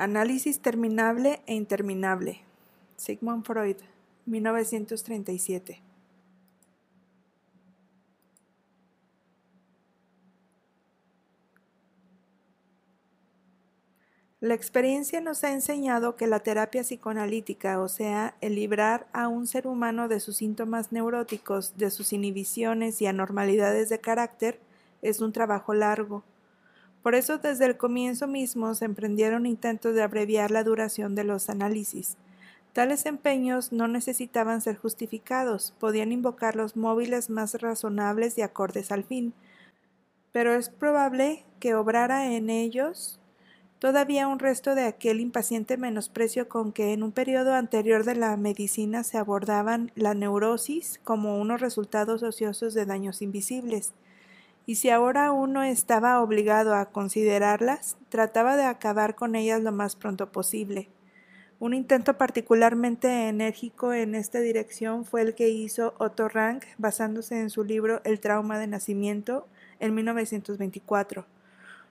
Análisis terminable e interminable. Sigmund Freud, 1937. La experiencia nos ha enseñado que la terapia psicoanalítica, o sea, el librar a un ser humano de sus síntomas neuróticos, de sus inhibiciones y anormalidades de carácter, es un trabajo largo. Por eso desde el comienzo mismo se emprendieron intentos de abreviar la duración de los análisis. Tales empeños no necesitaban ser justificados, podían invocar los móviles más razonables y acordes al fin, pero es probable que obrara en ellos todavía un resto de aquel impaciente menosprecio con que en un periodo anterior de la medicina se abordaban la neurosis como unos resultados ociosos de daños invisibles. Y si ahora uno estaba obligado a considerarlas, trataba de acabar con ellas lo más pronto posible. Un intento particularmente enérgico en esta dirección fue el que hizo Otto Rank basándose en su libro El trauma de nacimiento en 1924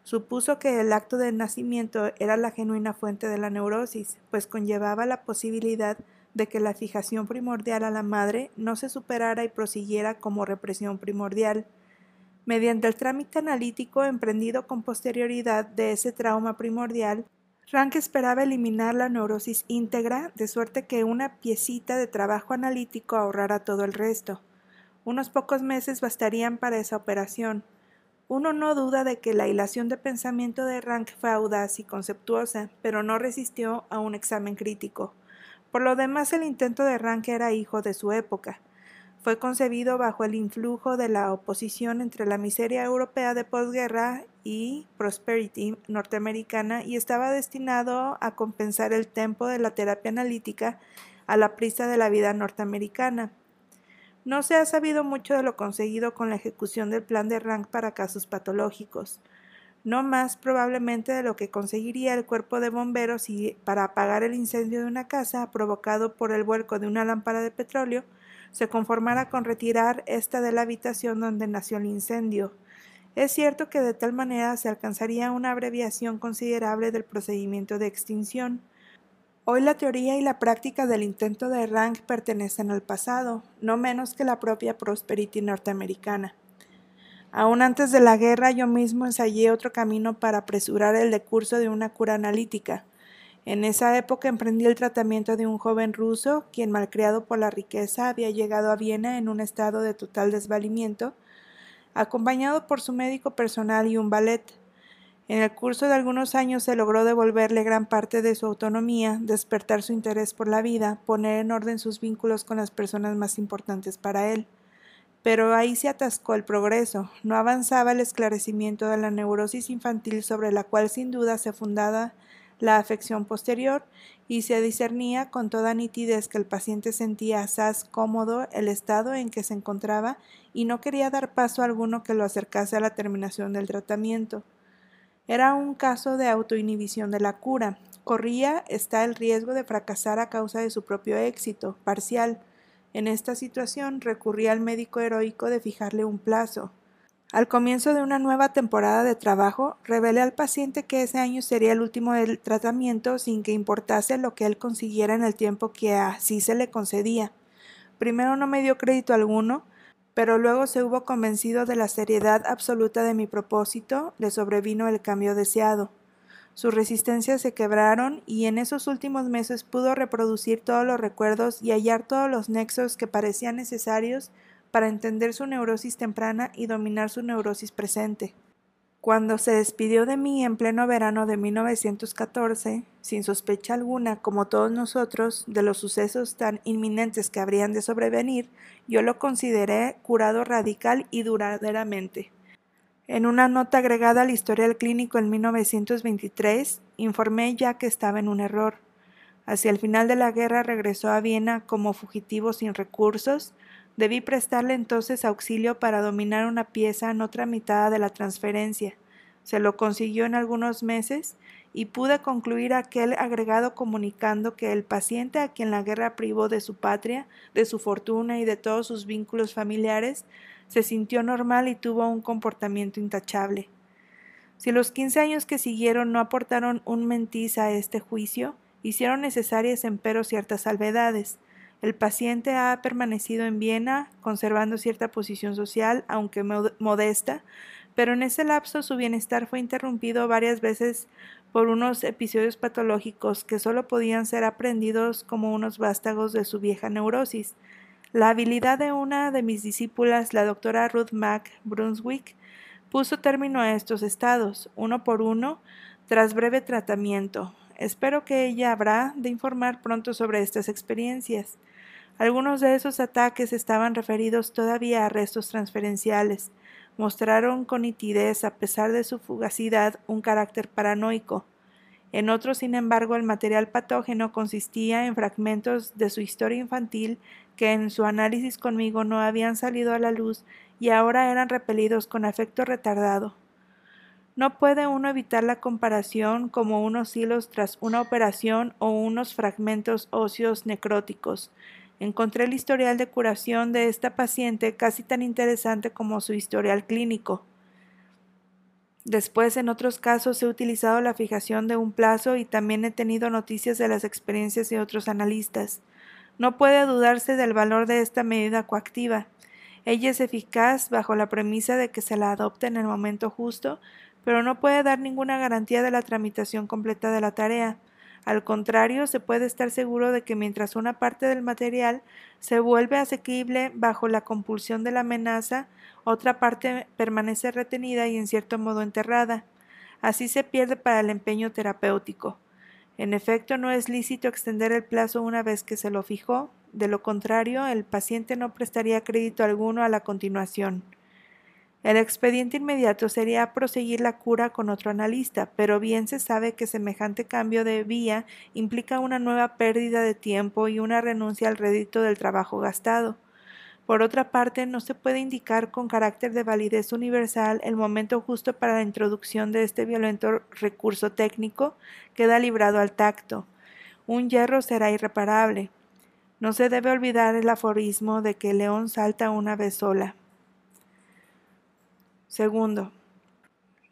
Supuso que el acto de nacimiento era la genuina fuente de la neurosis, pues conllevaba la posibilidad de que la fijación primordial a la madre no se superara y prosiguiera como represión primordial. Mediante el trámite analítico emprendido con posterioridad de ese trauma primordial, Rank esperaba eliminar la neurosis íntegra, de suerte que una piecita de trabajo analítico ahorrara todo el resto. Unos pocos meses bastarían para esa operación. Uno no duda de que la hilación de pensamiento de Rank fue audaz y conceptuosa, pero no resistió a un examen crítico. Por lo demás, el intento de Rank era hijo de su época. Fue concebido bajo el influjo de la oposición entre la miseria europea de posguerra y prosperity norteamericana y estaba destinado a compensar el tempo de la terapia analítica a la prisa de la vida norteamericana. No se ha sabido mucho de lo conseguido con la ejecución del plan de Rank para casos patológicos, no más probablemente de lo que conseguiría el cuerpo de bomberos si para apagar el incendio de una casa provocado por el vuelco de una lámpara de petróleo se conformara con retirar esta de la habitación donde nació el incendio. Es cierto que de tal manera se alcanzaría una abreviación considerable del procedimiento de extinción, Hoy la teoría y la práctica del intento de Rank pertenecen al pasado, no menos que la propia Prosperity norteamericana. Aún antes de la guerra yo mismo ensayé otro camino para apresurar el decurso de una cura analítica. En esa época emprendí el tratamiento de un joven ruso, quien malcriado por la riqueza había llegado a Viena en un estado de total desvalimiento, acompañado por su médico personal y un ballet. En el curso de algunos años se logró devolverle gran parte de su autonomía, despertar su interés por la vida, poner en orden sus vínculos con las personas más importantes para él. Pero ahí se atascó el progreso, no avanzaba el esclarecimiento de la neurosis infantil sobre la cual sin duda se fundaba la afección posterior y se discernía con toda nitidez que el paciente sentía asaz cómodo el estado en que se encontraba y no quería dar paso alguno que lo acercase a la terminación del tratamiento. Era un caso de autoinhibición de la cura. Corría está el riesgo de fracasar a causa de su propio éxito, parcial. En esta situación recurría al médico heroico de fijarle un plazo. Al comienzo de una nueva temporada de trabajo, revelé al paciente que ese año sería el último del tratamiento sin que importase lo que él consiguiera en el tiempo que así se le concedía. Primero no me dio crédito alguno, pero luego se hubo convencido de la seriedad absoluta de mi propósito, le sobrevino el cambio deseado. Sus resistencias se quebraron y en esos últimos meses pudo reproducir todos los recuerdos y hallar todos los nexos que parecían necesarios para entender su neurosis temprana y dominar su neurosis presente. Cuando se despidió de mí en pleno verano de 1914, sin sospecha alguna, como todos nosotros, de los sucesos tan inminentes que habrían de sobrevenir, yo lo consideré curado radical y duraderamente. En una nota agregada al historial clínico en 1923, informé ya que estaba en un error. Hacia el final de la guerra regresó a Viena como fugitivo sin recursos, Debí prestarle entonces auxilio para dominar una pieza no tramitada de la transferencia. Se lo consiguió en algunos meses y pude concluir aquel agregado comunicando que el paciente a quien la guerra privó de su patria, de su fortuna y de todos sus vínculos familiares, se sintió normal y tuvo un comportamiento intachable. Si los quince años que siguieron no aportaron un mentiz a este juicio, hicieron necesarias empero ciertas salvedades. El paciente ha permanecido en Viena, conservando cierta posición social, aunque modesta, pero en ese lapso su bienestar fue interrumpido varias veces por unos episodios patológicos que solo podían ser aprendidos como unos vástagos de su vieja neurosis. La habilidad de una de mis discípulas, la doctora Ruth Mack Brunswick, puso término a estos estados, uno por uno, tras breve tratamiento. Espero que ella habrá de informar pronto sobre estas experiencias. Algunos de esos ataques estaban referidos todavía a restos transferenciales, mostraron con nitidez, a pesar de su fugacidad, un carácter paranoico. En otros, sin embargo, el material patógeno consistía en fragmentos de su historia infantil que en su análisis conmigo no habían salido a la luz y ahora eran repelidos con afecto retardado. No puede uno evitar la comparación como unos hilos tras una operación o unos fragmentos óseos necróticos, Encontré el historial de curación de esta paciente casi tan interesante como su historial clínico. Después, en otros casos, he utilizado la fijación de un plazo y también he tenido noticias de las experiencias de otros analistas. No puede dudarse del valor de esta medida coactiva. Ella es eficaz bajo la premisa de que se la adopte en el momento justo, pero no puede dar ninguna garantía de la tramitación completa de la tarea. Al contrario, se puede estar seguro de que mientras una parte del material se vuelve asequible bajo la compulsión de la amenaza, otra parte permanece retenida y en cierto modo enterrada. Así se pierde para el empeño terapéutico. En efecto, no es lícito extender el plazo una vez que se lo fijó, de lo contrario, el paciente no prestaría crédito alguno a la continuación. El expediente inmediato sería proseguir la cura con otro analista, pero bien se sabe que semejante cambio de vía implica una nueva pérdida de tiempo y una renuncia al rédito del trabajo gastado. Por otra parte, no se puede indicar con carácter de validez universal el momento justo para la introducción de este violento recurso técnico, queda librado al tacto. Un hierro será irreparable. No se debe olvidar el aforismo de que el león salta una vez sola. Segundo,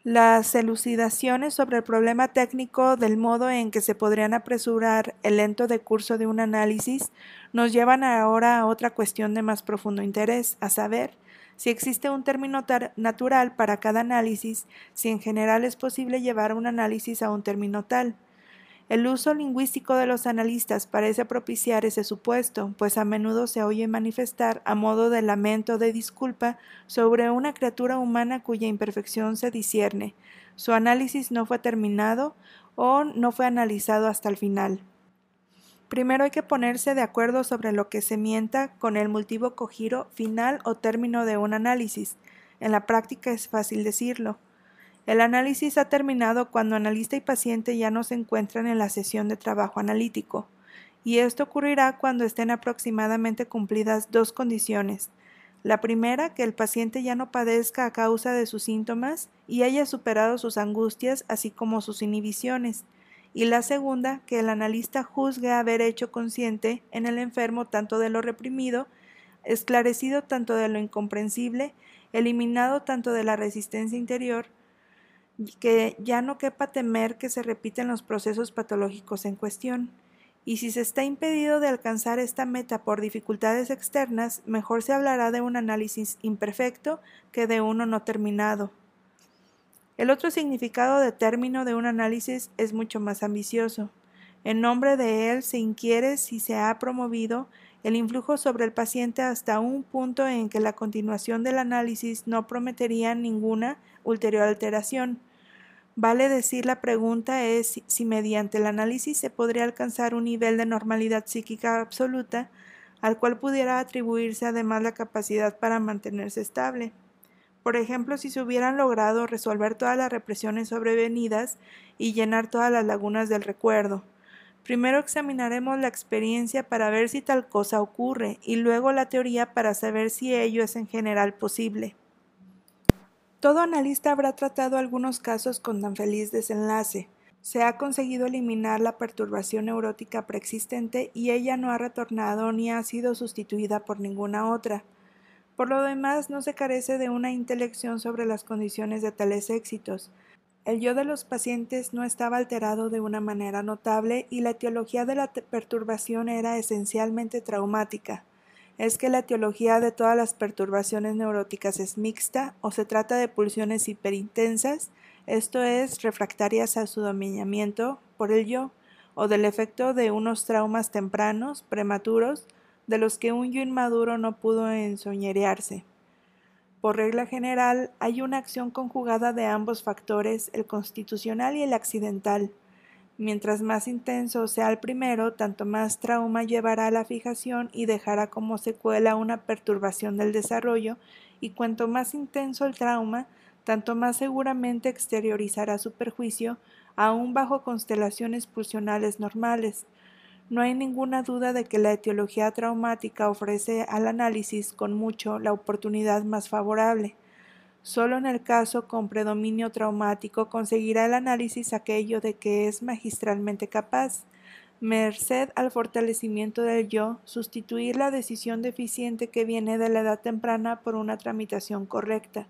las elucidaciones sobre el problema técnico del modo en que se podrían apresurar el lento decurso de un análisis nos llevan ahora a otra cuestión de más profundo interés, a saber, si existe un término natural para cada análisis, si en general es posible llevar un análisis a un término tal. El uso lingüístico de los analistas parece propiciar ese supuesto, pues a menudo se oye manifestar, a modo de lamento o de disculpa, sobre una criatura humana cuya imperfección se discierne. Su análisis no fue terminado o no fue analizado hasta el final. Primero hay que ponerse de acuerdo sobre lo que se mienta con el multivoco giro final o término de un análisis. En la práctica es fácil decirlo. El análisis ha terminado cuando analista y paciente ya no se encuentran en la sesión de trabajo analítico, y esto ocurrirá cuando estén aproximadamente cumplidas dos condiciones. La primera, que el paciente ya no padezca a causa de sus síntomas y haya superado sus angustias así como sus inhibiciones. Y la segunda, que el analista juzgue haber hecho consciente en el enfermo tanto de lo reprimido, esclarecido tanto de lo incomprensible, eliminado tanto de la resistencia interior, que ya no quepa temer que se repiten los procesos patológicos en cuestión. Y si se está impedido de alcanzar esta meta por dificultades externas, mejor se hablará de un análisis imperfecto que de uno no terminado. El otro significado de término de un análisis es mucho más ambicioso. En nombre de él se inquiere si se ha promovido el influjo sobre el paciente hasta un punto en que la continuación del análisis no prometería ninguna ulterior alteración, Vale decir la pregunta es si mediante el análisis se podría alcanzar un nivel de normalidad psíquica absoluta al cual pudiera atribuirse además la capacidad para mantenerse estable. Por ejemplo, si se hubieran logrado resolver todas las represiones sobrevenidas y llenar todas las lagunas del recuerdo. Primero examinaremos la experiencia para ver si tal cosa ocurre y luego la teoría para saber si ello es en general posible. Todo analista habrá tratado algunos casos con tan feliz desenlace. Se ha conseguido eliminar la perturbación neurótica preexistente y ella no ha retornado ni ha sido sustituida por ninguna otra. Por lo demás, no se carece de una intelección sobre las condiciones de tales éxitos. El yo de los pacientes no estaba alterado de una manera notable y la etiología de la perturbación era esencialmente traumática. Es que la etiología de todas las perturbaciones neuróticas es mixta o se trata de pulsiones hiperintensas, esto es, refractarias a su dominamiento por el yo, o del efecto de unos traumas tempranos, prematuros, de los que un yo inmaduro no pudo ensoñerearse. Por regla general, hay una acción conjugada de ambos factores, el constitucional y el accidental. Mientras más intenso sea el primero, tanto más trauma llevará a la fijación y dejará como secuela una perturbación del desarrollo, y cuanto más intenso el trauma, tanto más seguramente exteriorizará su perjuicio, aún bajo constelaciones pulsionales normales. No hay ninguna duda de que la etiología traumática ofrece al análisis con mucho la oportunidad más favorable. Solo en el caso con predominio traumático conseguirá el análisis aquello de que es magistralmente capaz, merced al fortalecimiento del yo, sustituir la decisión deficiente que viene de la edad temprana por una tramitación correcta.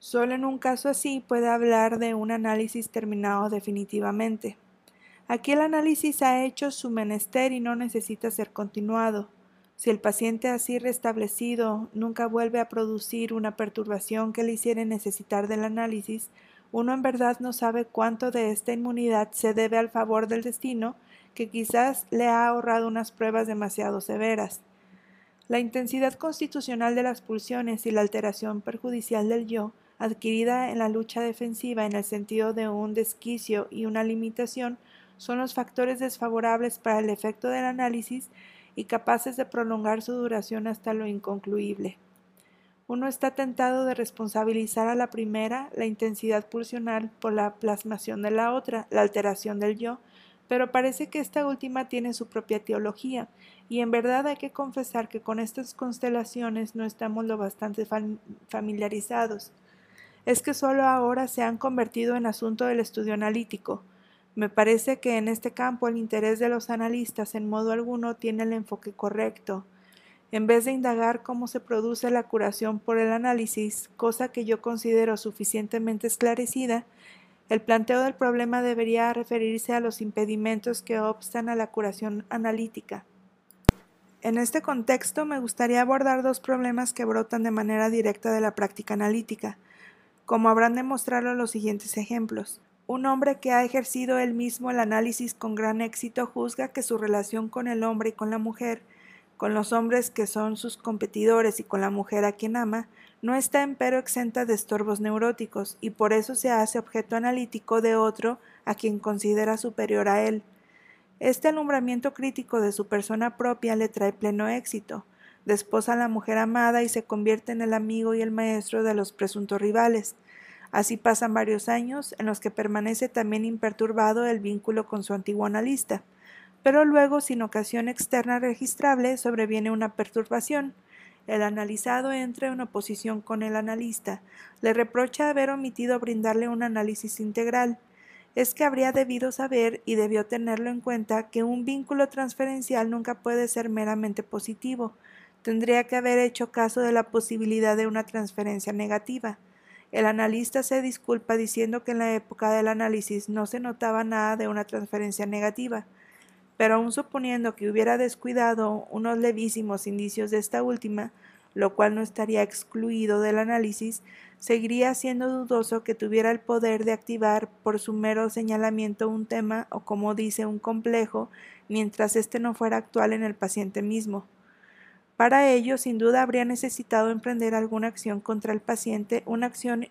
Solo en un caso así puede hablar de un análisis terminado definitivamente. Aquí el análisis ha hecho su menester y no necesita ser continuado. Si el paciente así restablecido nunca vuelve a producir una perturbación que le hiciera necesitar del análisis, uno en verdad no sabe cuánto de esta inmunidad se debe al favor del destino, que quizás le ha ahorrado unas pruebas demasiado severas. La intensidad constitucional de las pulsiones y la alteración perjudicial del yo, adquirida en la lucha defensiva en el sentido de un desquicio y una limitación, son los factores desfavorables para el efecto del análisis y capaces de prolongar su duración hasta lo inconcluible. Uno está tentado de responsabilizar a la primera, la intensidad pulsional, por la plasmación de la otra, la alteración del yo, pero parece que esta última tiene su propia teología, y en verdad hay que confesar que con estas constelaciones no estamos lo bastante familiarizados. Es que solo ahora se han convertido en asunto del estudio analítico, me parece que en este campo el interés de los analistas en modo alguno tiene el enfoque correcto. En vez de indagar cómo se produce la curación por el análisis, cosa que yo considero suficientemente esclarecida, el planteo del problema debería referirse a los impedimentos que obstan a la curación analítica. En este contexto me gustaría abordar dos problemas que brotan de manera directa de la práctica analítica, como habrán demostrado los siguientes ejemplos. Un hombre que ha ejercido él mismo el análisis con gran éxito juzga que su relación con el hombre y con la mujer, con los hombres que son sus competidores y con la mujer a quien ama, no está empero exenta de estorbos neuróticos y por eso se hace objeto analítico de otro a quien considera superior a él. Este alumbramiento crítico de su persona propia le trae pleno éxito, desposa a la mujer amada y se convierte en el amigo y el maestro de los presuntos rivales. Así pasan varios años en los que permanece también imperturbado el vínculo con su antiguo analista, pero luego, sin ocasión externa registrable, sobreviene una perturbación. El analizado entra en oposición con el analista, le reprocha haber omitido brindarle un análisis integral. Es que habría debido saber y debió tenerlo en cuenta que un vínculo transferencial nunca puede ser meramente positivo. Tendría que haber hecho caso de la posibilidad de una transferencia negativa. El analista se disculpa diciendo que en la época del análisis no se notaba nada de una transferencia negativa, pero aun suponiendo que hubiera descuidado unos levísimos indicios de esta última, lo cual no estaría excluido del análisis, seguiría siendo dudoso que tuviera el poder de activar por su mero señalamiento un tema o como dice un complejo, mientras éste no fuera actual en el paciente mismo. Para ello, sin duda, habría necesitado emprender alguna acción contra el paciente, una acción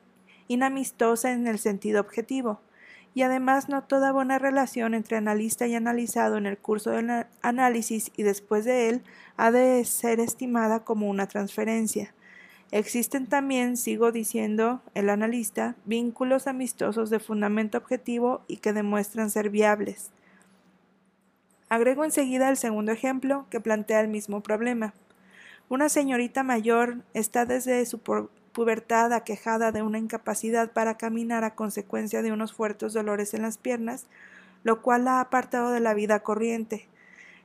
inamistosa en el sentido objetivo. Y además no toda buena relación entre analista y analizado en el curso del análisis y después de él ha de ser estimada como una transferencia. Existen también, sigo diciendo el analista, vínculos amistosos de fundamento objetivo y que demuestran ser viables. Agrego enseguida el segundo ejemplo que plantea el mismo problema. Una señorita mayor está desde su pubertad aquejada de una incapacidad para caminar a consecuencia de unos fuertes dolores en las piernas, lo cual la ha apartado de la vida corriente.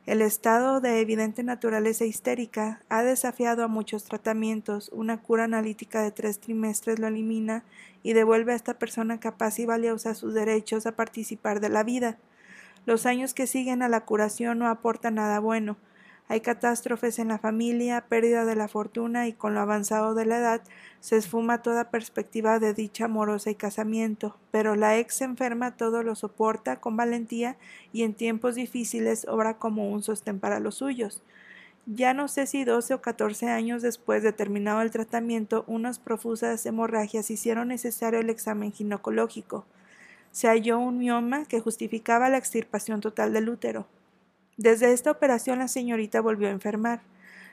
El estado de evidente naturaleza histérica ha desafiado a muchos tratamientos. Una cura analítica de tres trimestres lo elimina y devuelve a esta persona capaz y valiosa sus derechos a participar de la vida. Los años que siguen a la curación no aportan nada bueno. Hay catástrofes en la familia, pérdida de la fortuna y con lo avanzado de la edad se esfuma toda perspectiva de dicha amorosa y casamiento, pero la ex enferma todo lo soporta con valentía y en tiempos difíciles obra como un sostén para los suyos. Ya no sé si doce o catorce años después de terminado el tratamiento, unas profusas hemorragias hicieron necesario el examen ginecológico. Se halló un mioma que justificaba la extirpación total del útero. Desde esta operación la señorita volvió a enfermar.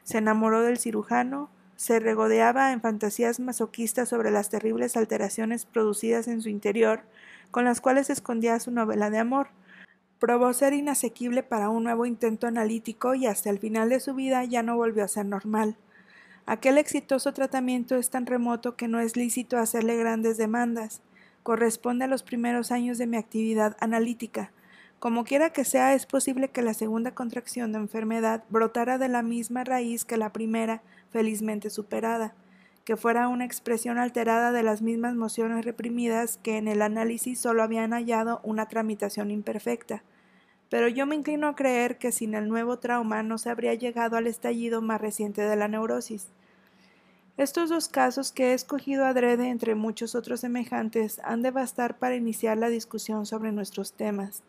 Se enamoró del cirujano, se regodeaba en fantasías masoquistas sobre las terribles alteraciones producidas en su interior, con las cuales escondía su novela de amor. Probó ser inasequible para un nuevo intento analítico y hasta el final de su vida ya no volvió a ser normal. Aquel exitoso tratamiento es tan remoto que no es lícito hacerle grandes demandas. Corresponde a los primeros años de mi actividad analítica. Como quiera que sea, es posible que la segunda contracción de enfermedad brotara de la misma raíz que la primera, felizmente superada, que fuera una expresión alterada de las mismas mociones reprimidas que en el análisis solo habían hallado una tramitación imperfecta. Pero yo me inclino a creer que sin el nuevo trauma no se habría llegado al estallido más reciente de la neurosis. Estos dos casos que he escogido adrede entre muchos otros semejantes han de bastar para iniciar la discusión sobre nuestros temas.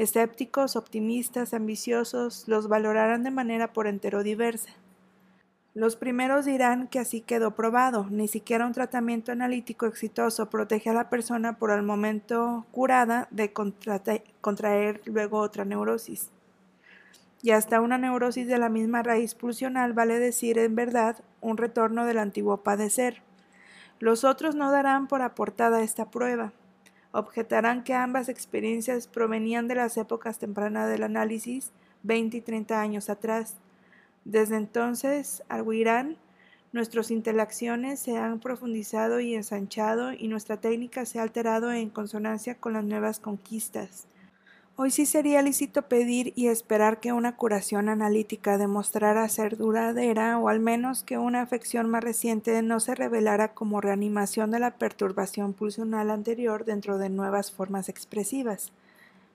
Escépticos, optimistas, ambiciosos, los valorarán de manera por entero diversa. Los primeros dirán que así quedó probado, ni siquiera un tratamiento analítico exitoso protege a la persona por el momento curada de contraer luego otra neurosis. Y hasta una neurosis de la misma raíz pulsional vale decir en verdad un retorno del antiguo padecer. Los otros no darán por aportada esta prueba objetarán que ambas experiencias provenían de las épocas tempranas del análisis, 20 y 30 años atrás. Desde entonces, arguirán, nuestras interacciones se han profundizado y ensanchado y nuestra técnica se ha alterado en consonancia con las nuevas conquistas. Hoy sí sería lícito pedir y esperar que una curación analítica demostrara ser duradera o al menos que una afección más reciente no se revelara como reanimación de la perturbación pulsional anterior dentro de nuevas formas expresivas.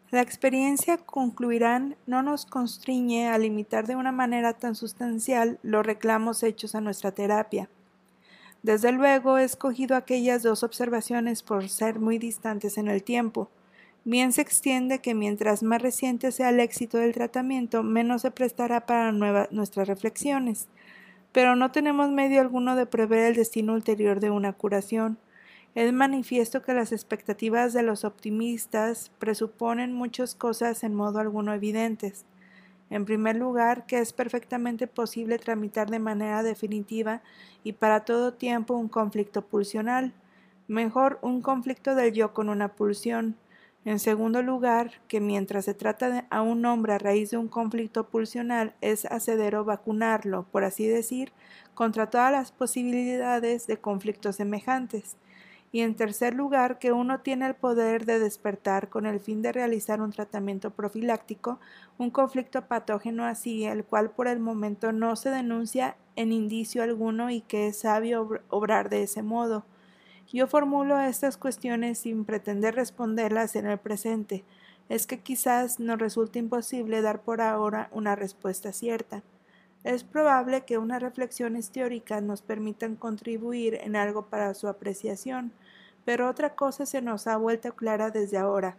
La experiencia, concluirán, no nos constriñe a limitar de una manera tan sustancial los reclamos hechos a nuestra terapia. Desde luego he escogido aquellas dos observaciones por ser muy distantes en el tiempo, Bien se extiende que mientras más reciente sea el éxito del tratamiento, menos se prestará para nuestras reflexiones. Pero no tenemos medio alguno de prever el destino ulterior de una curación. Es manifiesto que las expectativas de los optimistas presuponen muchas cosas en modo alguno evidentes. En primer lugar, que es perfectamente posible tramitar de manera definitiva y para todo tiempo un conflicto pulsional. Mejor un conflicto del yo con una pulsión en segundo lugar, que mientras se trata a un hombre a raíz de un conflicto pulsional, es hacedero vacunarlo, por así decir, contra todas las posibilidades de conflictos semejantes. Y en tercer lugar, que uno tiene el poder de despertar con el fin de realizar un tratamiento profiláctico, un conflicto patógeno así, el cual por el momento no se denuncia en indicio alguno y que es sabio obrar de ese modo yo formulo estas cuestiones sin pretender responderlas en el presente. Es que quizás nos resulte imposible dar por ahora una respuesta cierta. Es probable que unas reflexiones teóricas nos permitan contribuir en algo para su apreciación, pero otra cosa se nos ha vuelto clara desde ahora.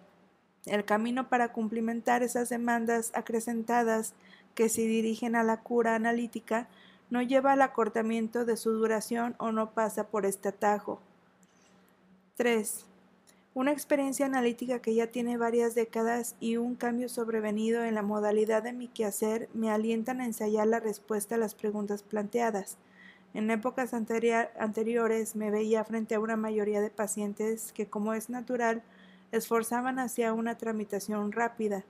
El camino para cumplimentar esas demandas acrecentadas que se dirigen a la cura analítica no lleva al acortamiento de su duración o no pasa por este atajo. 3. Una experiencia analítica que ya tiene varias décadas y un cambio sobrevenido en la modalidad de mi quehacer me alientan a ensayar la respuesta a las preguntas planteadas. En épocas anteriores me veía frente a una mayoría de pacientes que, como es natural, esforzaban hacia una tramitación rápida,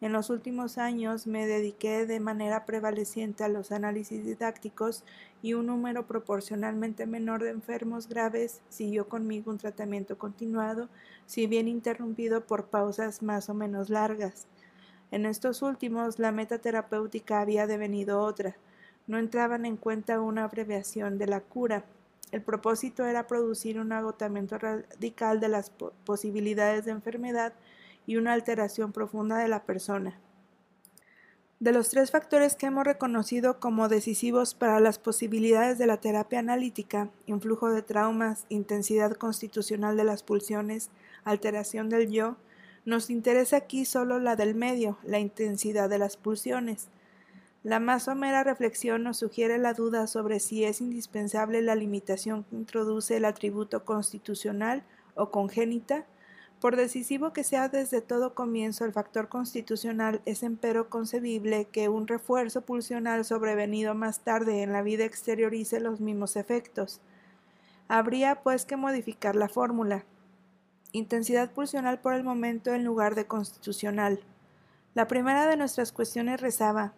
en los últimos años me dediqué de manera prevaleciente a los análisis didácticos y un número proporcionalmente menor de enfermos graves siguió conmigo un tratamiento continuado, si bien interrumpido por pausas más o menos largas. En estos últimos, la meta terapéutica había devenido otra. No entraban en cuenta una abreviación de la cura. El propósito era producir un agotamiento radical de las posibilidades de enfermedad y una alteración profunda de la persona. De los tres factores que hemos reconocido como decisivos para las posibilidades de la terapia analítica, influjo de traumas, intensidad constitucional de las pulsiones, alteración del yo, nos interesa aquí solo la del medio, la intensidad de las pulsiones. La más somera reflexión nos sugiere la duda sobre si es indispensable la limitación que introduce el atributo constitucional o congénita por decisivo que sea desde todo comienzo el factor constitucional, es empero concebible que un refuerzo pulsional sobrevenido más tarde en la vida exteriorice los mismos efectos. Habría pues que modificar la fórmula. Intensidad pulsional por el momento en lugar de constitucional. La primera de nuestras cuestiones rezaba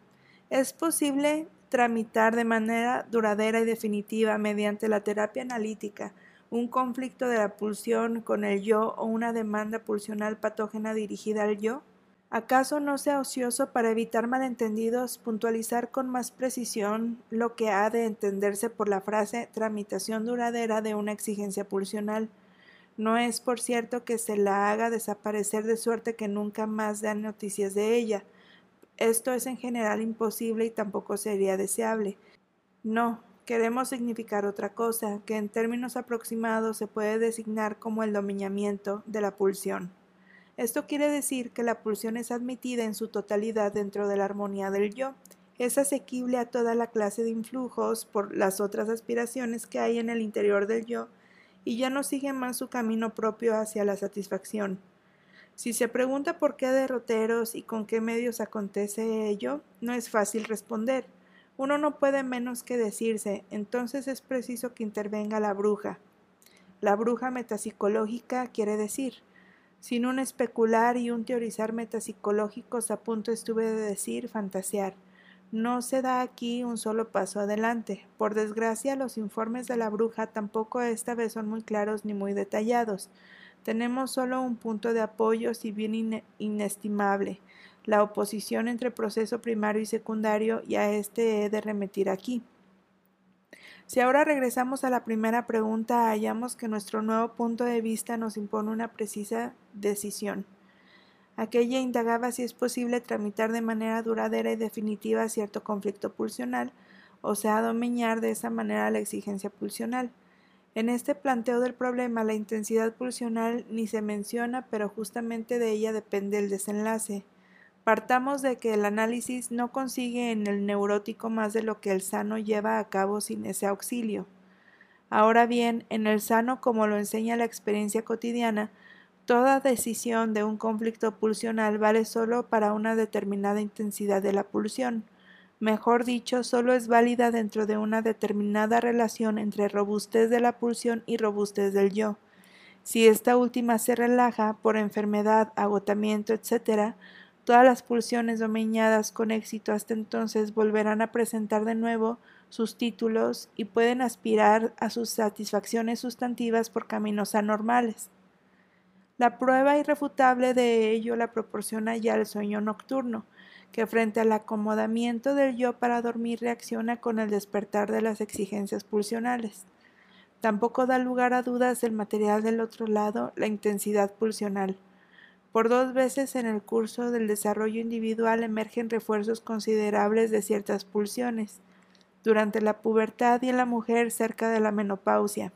¿Es posible tramitar de manera duradera y definitiva mediante la terapia analítica un conflicto de la pulsión con el yo o una demanda pulsional patógena dirigida al yo? ¿Acaso no sea ocioso para evitar malentendidos puntualizar con más precisión lo que ha de entenderse por la frase tramitación duradera de una exigencia pulsional? No es, por cierto, que se la haga desaparecer de suerte que nunca más dan noticias de ella. Esto es en general imposible y tampoco sería deseable. No, queremos significar otra cosa, que en términos aproximados se puede designar como el dominamiento de la pulsión. Esto quiere decir que la pulsión es admitida en su totalidad dentro de la armonía del yo, es asequible a toda la clase de influjos por las otras aspiraciones que hay en el interior del yo, y ya no sigue más su camino propio hacia la satisfacción. Si se pregunta por qué derroteros y con qué medios acontece ello, no es fácil responder uno no puede menos que decirse, entonces es preciso que intervenga la bruja. La bruja metapsicológica quiere decir, sin un especular y un teorizar metapsicológicos a punto estuve de decir fantasear. No se da aquí un solo paso adelante. Por desgracia, los informes de la bruja tampoco esta vez son muy claros ni muy detallados. Tenemos solo un punto de apoyo, si bien inestimable, la oposición entre proceso primario y secundario y a este he de remitir aquí. Si ahora regresamos a la primera pregunta, hallamos que nuestro nuevo punto de vista nos impone una precisa decisión. Aquella indagaba si es posible tramitar de manera duradera y definitiva cierto conflicto pulsional, o sea, domeñar de esa manera la exigencia pulsional. En este planteo del problema, la intensidad pulsional ni se menciona, pero justamente de ella depende el desenlace. Partamos de que el análisis no consigue en el neurótico más de lo que el sano lleva a cabo sin ese auxilio. Ahora bien, en el sano, como lo enseña la experiencia cotidiana, toda decisión de un conflicto pulsional vale solo para una determinada intensidad de la pulsión. Mejor dicho, solo es válida dentro de una determinada relación entre robustez de la pulsión y robustez del yo. Si esta última se relaja por enfermedad, agotamiento, etc., Todas las pulsiones domeñadas con éxito hasta entonces volverán a presentar de nuevo sus títulos y pueden aspirar a sus satisfacciones sustantivas por caminos anormales. La prueba irrefutable de ello la proporciona ya el sueño nocturno, que frente al acomodamiento del yo para dormir reacciona con el despertar de las exigencias pulsionales. Tampoco da lugar a dudas el material del otro lado, la intensidad pulsional. Por dos veces en el curso del desarrollo individual emergen refuerzos considerables de ciertas pulsiones, durante la pubertad y en la mujer cerca de la menopausia.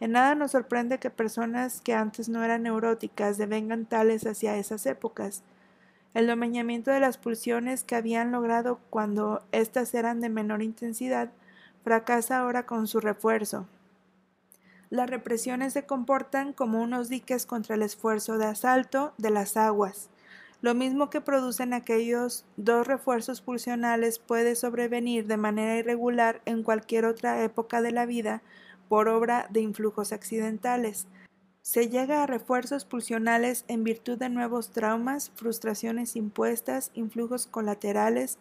En nada nos sorprende que personas que antes no eran neuróticas devengan tales hacia esas épocas. El domeñamiento de las pulsiones que habían logrado cuando éstas eran de menor intensidad fracasa ahora con su refuerzo, las represiones se comportan como unos diques contra el esfuerzo de asalto de las aguas. Lo mismo que producen aquellos dos refuerzos pulsionales puede sobrevenir de manera irregular en cualquier otra época de la vida por obra de influjos accidentales. Se llega a refuerzos pulsionales en virtud de nuevos traumas, frustraciones impuestas, influjos colaterales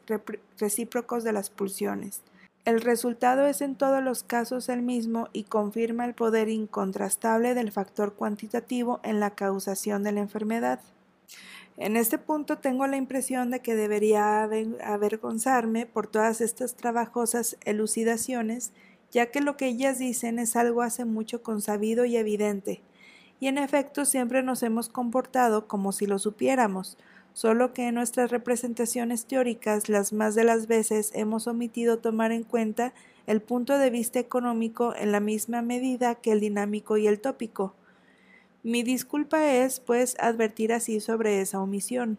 recíprocos de las pulsiones. El resultado es en todos los casos el mismo y confirma el poder incontrastable del factor cuantitativo en la causación de la enfermedad. En este punto tengo la impresión de que debería avergonzarme por todas estas trabajosas elucidaciones, ya que lo que ellas dicen es algo hace mucho consabido y evidente, y en efecto siempre nos hemos comportado como si lo supiéramos, solo que en nuestras representaciones teóricas las más de las veces hemos omitido tomar en cuenta el punto de vista económico en la misma medida que el dinámico y el tópico. Mi disculpa es, pues, advertir así sobre esa omisión.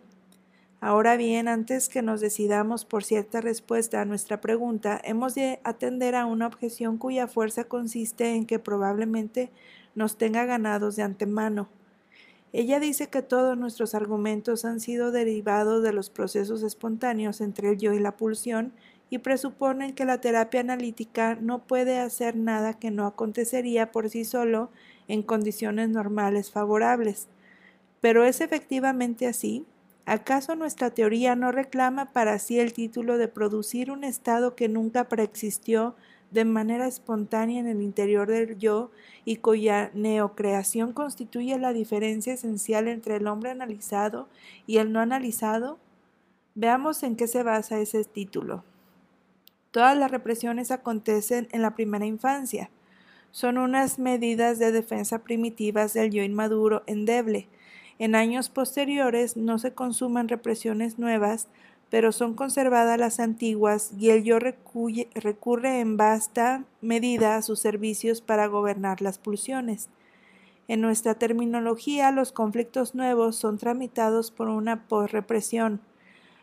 Ahora bien, antes que nos decidamos por cierta respuesta a nuestra pregunta, hemos de atender a una objeción cuya fuerza consiste en que probablemente nos tenga ganados de antemano. Ella dice que todos nuestros argumentos han sido derivados de los procesos espontáneos entre el yo y la pulsión y presuponen que la terapia analítica no puede hacer nada que no acontecería por sí solo en condiciones normales favorables. Pero ¿es efectivamente así? ¿Acaso nuestra teoría no reclama para sí el título de producir un estado que nunca preexistió de manera espontánea en el interior del yo y cuya neocreación constituye la diferencia esencial entre el hombre analizado y el no analizado? Veamos en qué se basa ese título. Todas las represiones acontecen en la primera infancia son unas medidas de defensa primitivas del yo inmaduro endeble. En años posteriores no se consuman represiones nuevas, pero son conservadas las antiguas y el yo recurre en vasta medida a sus servicios para gobernar las pulsiones. En nuestra terminología, los conflictos nuevos son tramitados por una posrepresión.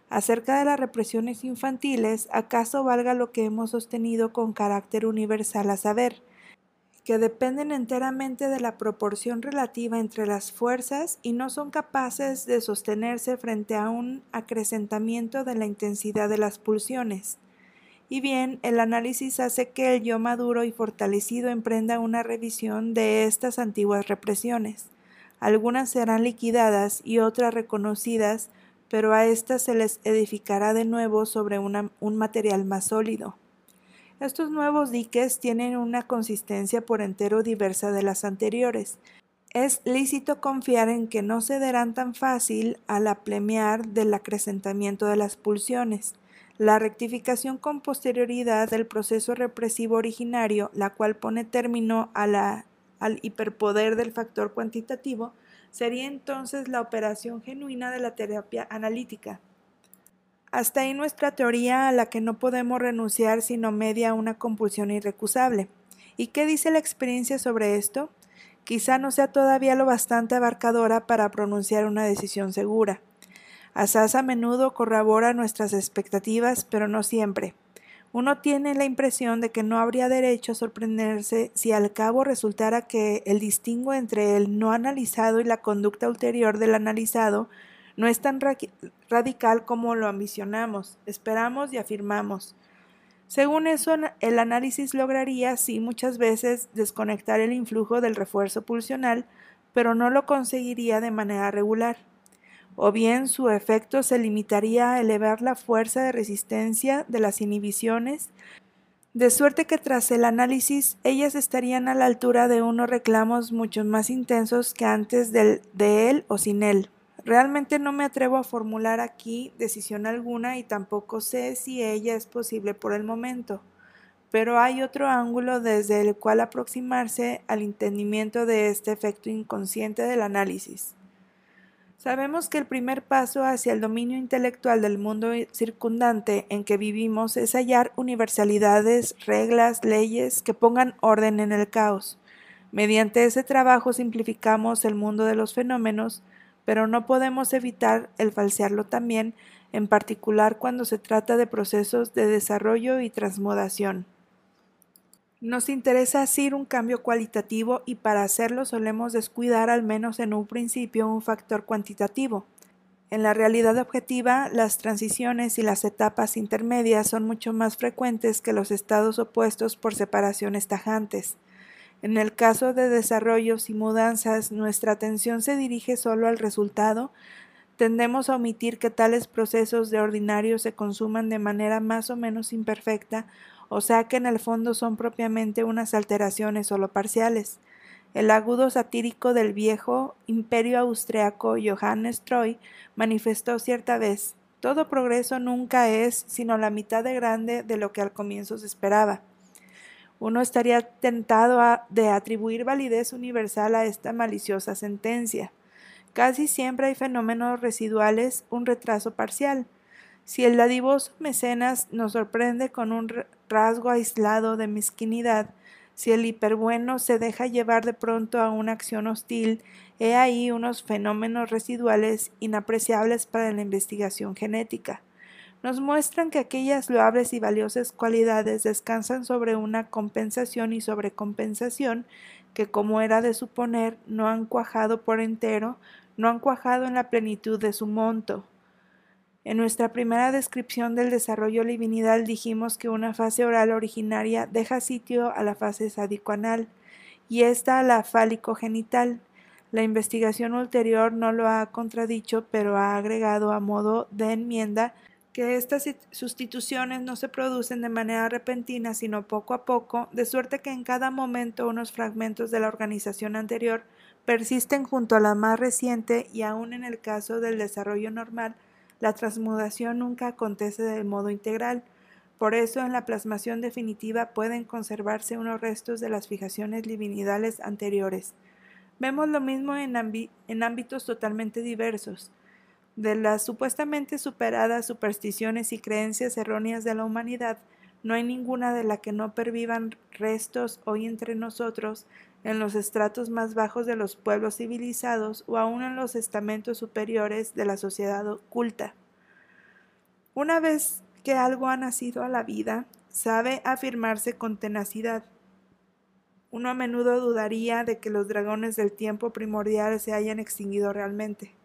Acerca de las represiones infantiles, ¿acaso valga lo que hemos sostenido con carácter universal a saber? Que dependen enteramente de la proporción relativa entre las fuerzas y no son capaces de sostenerse frente a un acrecentamiento de la intensidad de las pulsiones. Y bien, el análisis hace que el yo maduro y fortalecido emprenda una revisión de estas antiguas represiones. Algunas serán liquidadas y otras reconocidas, pero a éstas se les edificará de nuevo sobre un material más sólido. Estos nuevos diques tienen una consistencia por entero diversa de las anteriores. Es lícito confiar en que no cederán tan fácil al aplemear del acrecentamiento de las pulsiones. La rectificación con posterioridad del proceso represivo originario, la cual pone término al hiperpoder del factor cuantitativo, sería entonces la operación genuina de la terapia analítica. Hasta ahí nuestra teoría a la que no podemos renunciar sino media una compulsión irrecusable. ¿Y qué dice la experiencia sobre esto? Quizá no sea todavía lo bastante abarcadora para pronunciar una decisión segura. Asaz a menudo corrobora nuestras expectativas, pero no siempre. Uno tiene la impresión de que no habría derecho a sorprenderse si al cabo resultara que el distingo entre el no analizado y la conducta ulterior del analizado no es tan radical como lo ambicionamos, esperamos y afirmamos. Según eso, el análisis lograría, sí, muchas veces desconectar el influjo del refuerzo pulsional, pero no lo conseguiría de manera regular. O bien su efecto se limitaría a elevar la fuerza de resistencia de las inhibiciones, de suerte que tras el análisis ellas estarían a la altura de unos reclamos mucho más intensos que antes del, de él o sin él. Realmente no me atrevo a formular aquí decisión alguna y tampoco sé si ella es posible por el momento, pero hay otro ángulo desde el cual aproximarse al entendimiento de este efecto inconsciente del análisis. Sabemos que el primer paso hacia el dominio intelectual del mundo circundante en que vivimos es hallar universalidades, reglas, leyes que pongan orden en el caos. Mediante ese trabajo simplificamos el mundo de los fenómenos, pero no podemos evitar el falsearlo también, en particular cuando se trata de procesos de desarrollo y transmodación. Nos interesa asir un cambio cualitativo y para hacerlo solemos descuidar al menos en un principio un factor cuantitativo. En la realidad objetiva, las transiciones y las etapas intermedias son mucho más frecuentes que los estados opuestos por separaciones tajantes. En el caso de desarrollos y mudanzas, nuestra atención se dirige solo al resultado, tendemos a omitir que tales procesos de ordinario se consuman de manera más o menos imperfecta, o sea que en el fondo son propiamente unas alteraciones solo parciales. El agudo satírico del viejo imperio austriaco Johannes Troy manifestó cierta vez todo progreso nunca es sino la mitad de grande de lo que al comienzo se esperaba. Uno estaría tentado de atribuir validez universal a esta maliciosa sentencia. Casi siempre hay fenómenos residuales, un retraso parcial. Si el dadivoso mecenas nos sorprende con un rasgo aislado de mezquinidad, si el hiperbueno se deja llevar de pronto a una acción hostil, he ahí unos fenómenos residuales inapreciables para la investigación genética. Nos muestran que aquellas loables y valiosas cualidades descansan sobre una compensación y sobrecompensación que, como era de suponer, no han cuajado por entero, no han cuajado en la plenitud de su monto. En nuestra primera descripción del desarrollo livinidal dijimos que una fase oral originaria deja sitio a la fase sádico-anal y esta a la fálico-genital. La investigación ulterior no lo ha contradicho, pero ha agregado a modo de enmienda que estas sustituciones no se producen de manera repentina, sino poco a poco, de suerte que en cada momento unos fragmentos de la organización anterior persisten junto a la más reciente y aun en el caso del desarrollo normal, la transmudación nunca acontece de modo integral. Por eso en la plasmación definitiva pueden conservarse unos restos de las fijaciones divinidales anteriores. Vemos lo mismo en ámbitos totalmente diversos. De las supuestamente superadas supersticiones y creencias erróneas de la humanidad, no hay ninguna de la que no pervivan restos hoy entre nosotros en los estratos más bajos de los pueblos civilizados o aún en los estamentos superiores de la sociedad oculta. Una vez que algo ha nacido a la vida, sabe afirmarse con tenacidad. Uno a menudo dudaría de que los dragones del tiempo primordial se hayan extinguido realmente.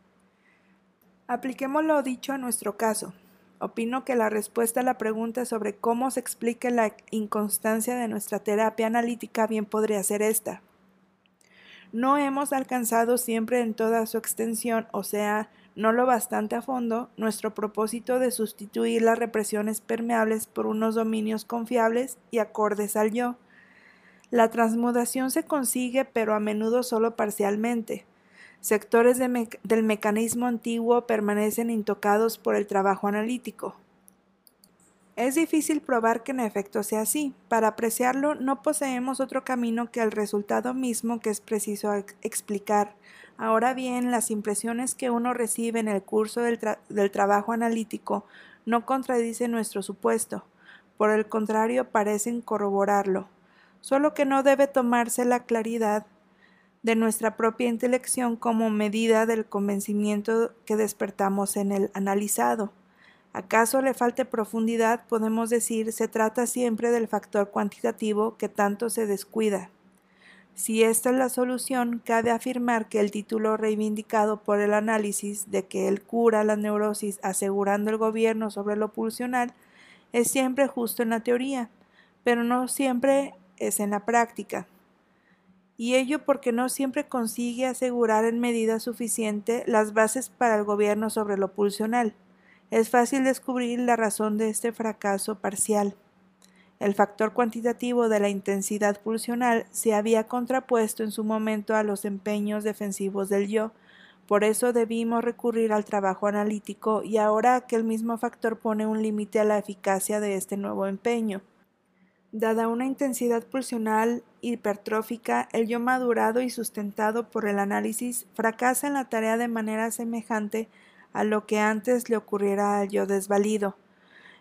Apliquemos lo dicho a nuestro caso. Opino que la respuesta a la pregunta sobre cómo se explica la inconstancia de nuestra terapia analítica bien podría ser esta. No hemos alcanzado siempre en toda su extensión, o sea, no lo bastante a fondo, nuestro propósito de sustituir las represiones permeables por unos dominios confiables y acordes al yo. La transmudación se consigue, pero a menudo solo parcialmente. Sectores del mecanismo antiguo permanecen intocados por el trabajo analítico. Es difícil probar que en efecto sea así. Para apreciarlo no poseemos otro camino que el resultado mismo que es preciso explicar. Ahora bien, las impresiones que uno recibe en el curso del, del trabajo analítico no contradicen nuestro supuesto. Por el contrario, parecen corroborarlo. Solo que no debe tomarse la claridad de nuestra propia intelección como medida del convencimiento que despertamos en el analizado. ¿Acaso le falte profundidad? Podemos decir, se trata siempre del factor cuantitativo que tanto se descuida. Si esta es la solución, cabe afirmar que el título reivindicado por el análisis de que él cura la neurosis asegurando el gobierno sobre lo pulsional es siempre justo en la teoría, pero no siempre es en la práctica y ello porque no siempre consigue asegurar en medida suficiente las bases para el gobierno sobre lo pulsional. Es fácil descubrir la razón de este fracaso parcial. El factor cuantitativo de la intensidad pulsional se había contrapuesto en su momento a los empeños defensivos del yo, por eso debimos recurrir al trabajo analítico y ahora aquel mismo factor pone un límite a la eficacia de este nuevo empeño. Dada una intensidad pulsional hipertrófica, el yo madurado y sustentado por el análisis fracasa en la tarea de manera semejante a lo que antes le ocurriera al yo desvalido.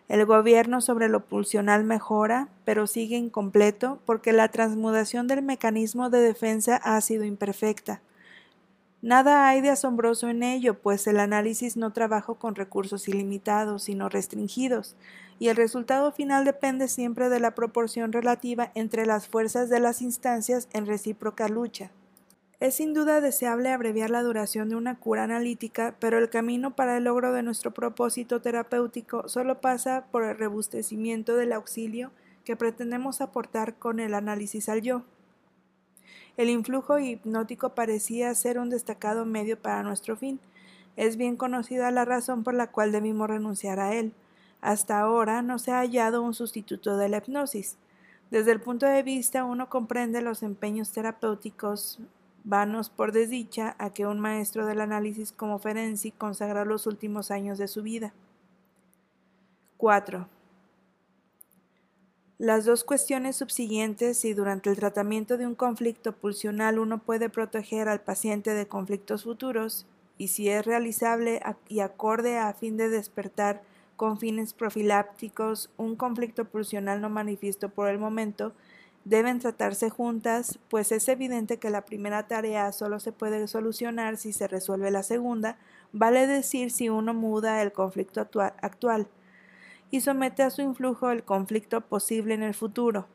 El gobierno sobre lo pulsional mejora, pero sigue incompleto porque la transmudación del mecanismo de defensa ha sido imperfecta. Nada hay de asombroso en ello, pues el análisis no trabaja con recursos ilimitados, sino restringidos, y el resultado final depende siempre de la proporción relativa entre las fuerzas de las instancias en recíproca lucha. Es sin duda deseable abreviar la duración de una cura analítica, pero el camino para el logro de nuestro propósito terapéutico solo pasa por el rebustecimiento del auxilio que pretendemos aportar con el análisis al yo. El influjo hipnótico parecía ser un destacado medio para nuestro fin. Es bien conocida la razón por la cual debimos renunciar a él. Hasta ahora no se ha hallado un sustituto de la hipnosis. Desde el punto de vista uno comprende los empeños terapéuticos vanos por desdicha a que un maestro del análisis como Ferenczi consagra los últimos años de su vida. 4. Las dos cuestiones subsiguientes, si durante el tratamiento de un conflicto pulsional uno puede proteger al paciente de conflictos futuros, y si es realizable y acorde a fin de despertar con fines profilácticos un conflicto pulsional no manifiesto por el momento, deben tratarse juntas, pues es evidente que la primera tarea solo se puede solucionar si se resuelve la segunda, vale decir si uno muda el conflicto actual y somete a su influjo el conflicto posible en el futuro.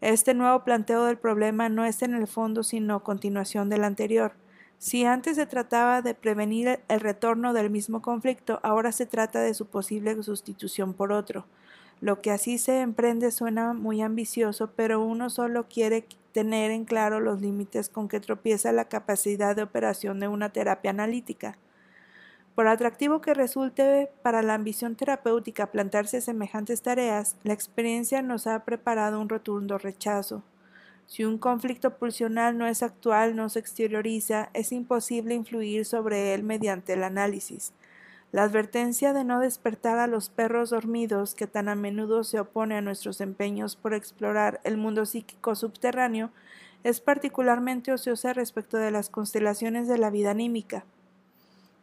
Este nuevo planteo del problema no es en el fondo sino continuación del anterior. Si antes se trataba de prevenir el retorno del mismo conflicto, ahora se trata de su posible sustitución por otro. Lo que así se emprende suena muy ambicioso, pero uno solo quiere tener en claro los límites con que tropieza la capacidad de operación de una terapia analítica. Por atractivo que resulte para la ambición terapéutica plantarse semejantes tareas, la experiencia nos ha preparado un rotundo rechazo. Si un conflicto pulsional no es actual, no se exterioriza, es imposible influir sobre él mediante el análisis. La advertencia de no despertar a los perros dormidos que tan a menudo se opone a nuestros empeños por explorar el mundo psíquico subterráneo es particularmente ociosa respecto de las constelaciones de la vida anímica.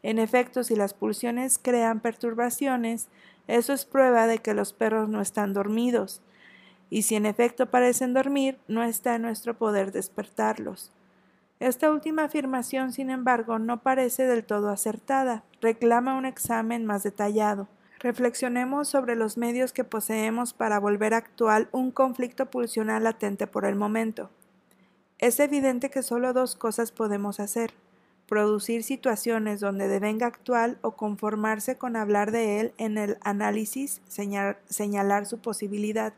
En efecto, si las pulsiones crean perturbaciones, eso es prueba de que los perros no están dormidos, y si en efecto parecen dormir, no está en nuestro poder despertarlos. Esta última afirmación, sin embargo, no parece del todo acertada, reclama un examen más detallado. Reflexionemos sobre los medios que poseemos para volver actual un conflicto pulsional latente por el momento. Es evidente que solo dos cosas podemos hacer producir situaciones donde devenga actual o conformarse con hablar de él en el análisis, señalar su posibilidad.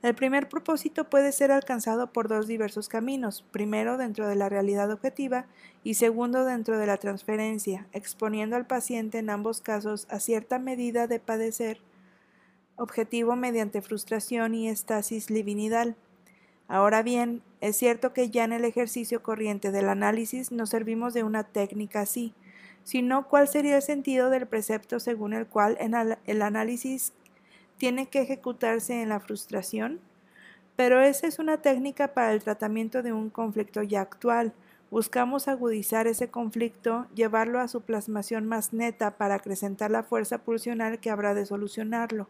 El primer propósito puede ser alcanzado por dos diversos caminos, primero dentro de la realidad objetiva y segundo dentro de la transferencia, exponiendo al paciente en ambos casos a cierta medida de padecer objetivo mediante frustración y estasis livinidal. Ahora bien, es cierto que ya en el ejercicio corriente del análisis nos servimos de una técnica así, sino cuál sería el sentido del precepto según el cual el análisis tiene que ejecutarse en la frustración. Pero esa es una técnica para el tratamiento de un conflicto ya actual. Buscamos agudizar ese conflicto, llevarlo a su plasmación más neta para acrecentar la fuerza pulsional que habrá de solucionarlo.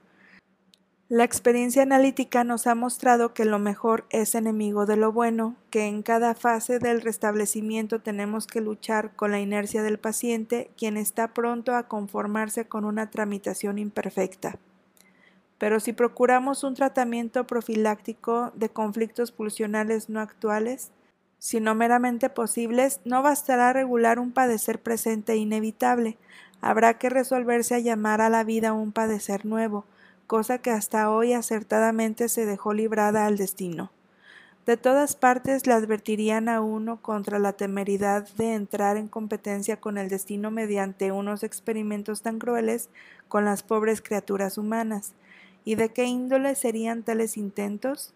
La experiencia analítica nos ha mostrado que lo mejor es enemigo de lo bueno, que en cada fase del restablecimiento tenemos que luchar con la inercia del paciente, quien está pronto a conformarse con una tramitación imperfecta. Pero si procuramos un tratamiento profiláctico de conflictos pulsionales no actuales, sino meramente posibles, no bastará regular un padecer presente e inevitable, habrá que resolverse a llamar a la vida un padecer nuevo, cosa que hasta hoy acertadamente se dejó librada al destino. De todas partes le advertirían a uno contra la temeridad de entrar en competencia con el destino mediante unos experimentos tan crueles con las pobres criaturas humanas. ¿Y de qué índole serían tales intentos?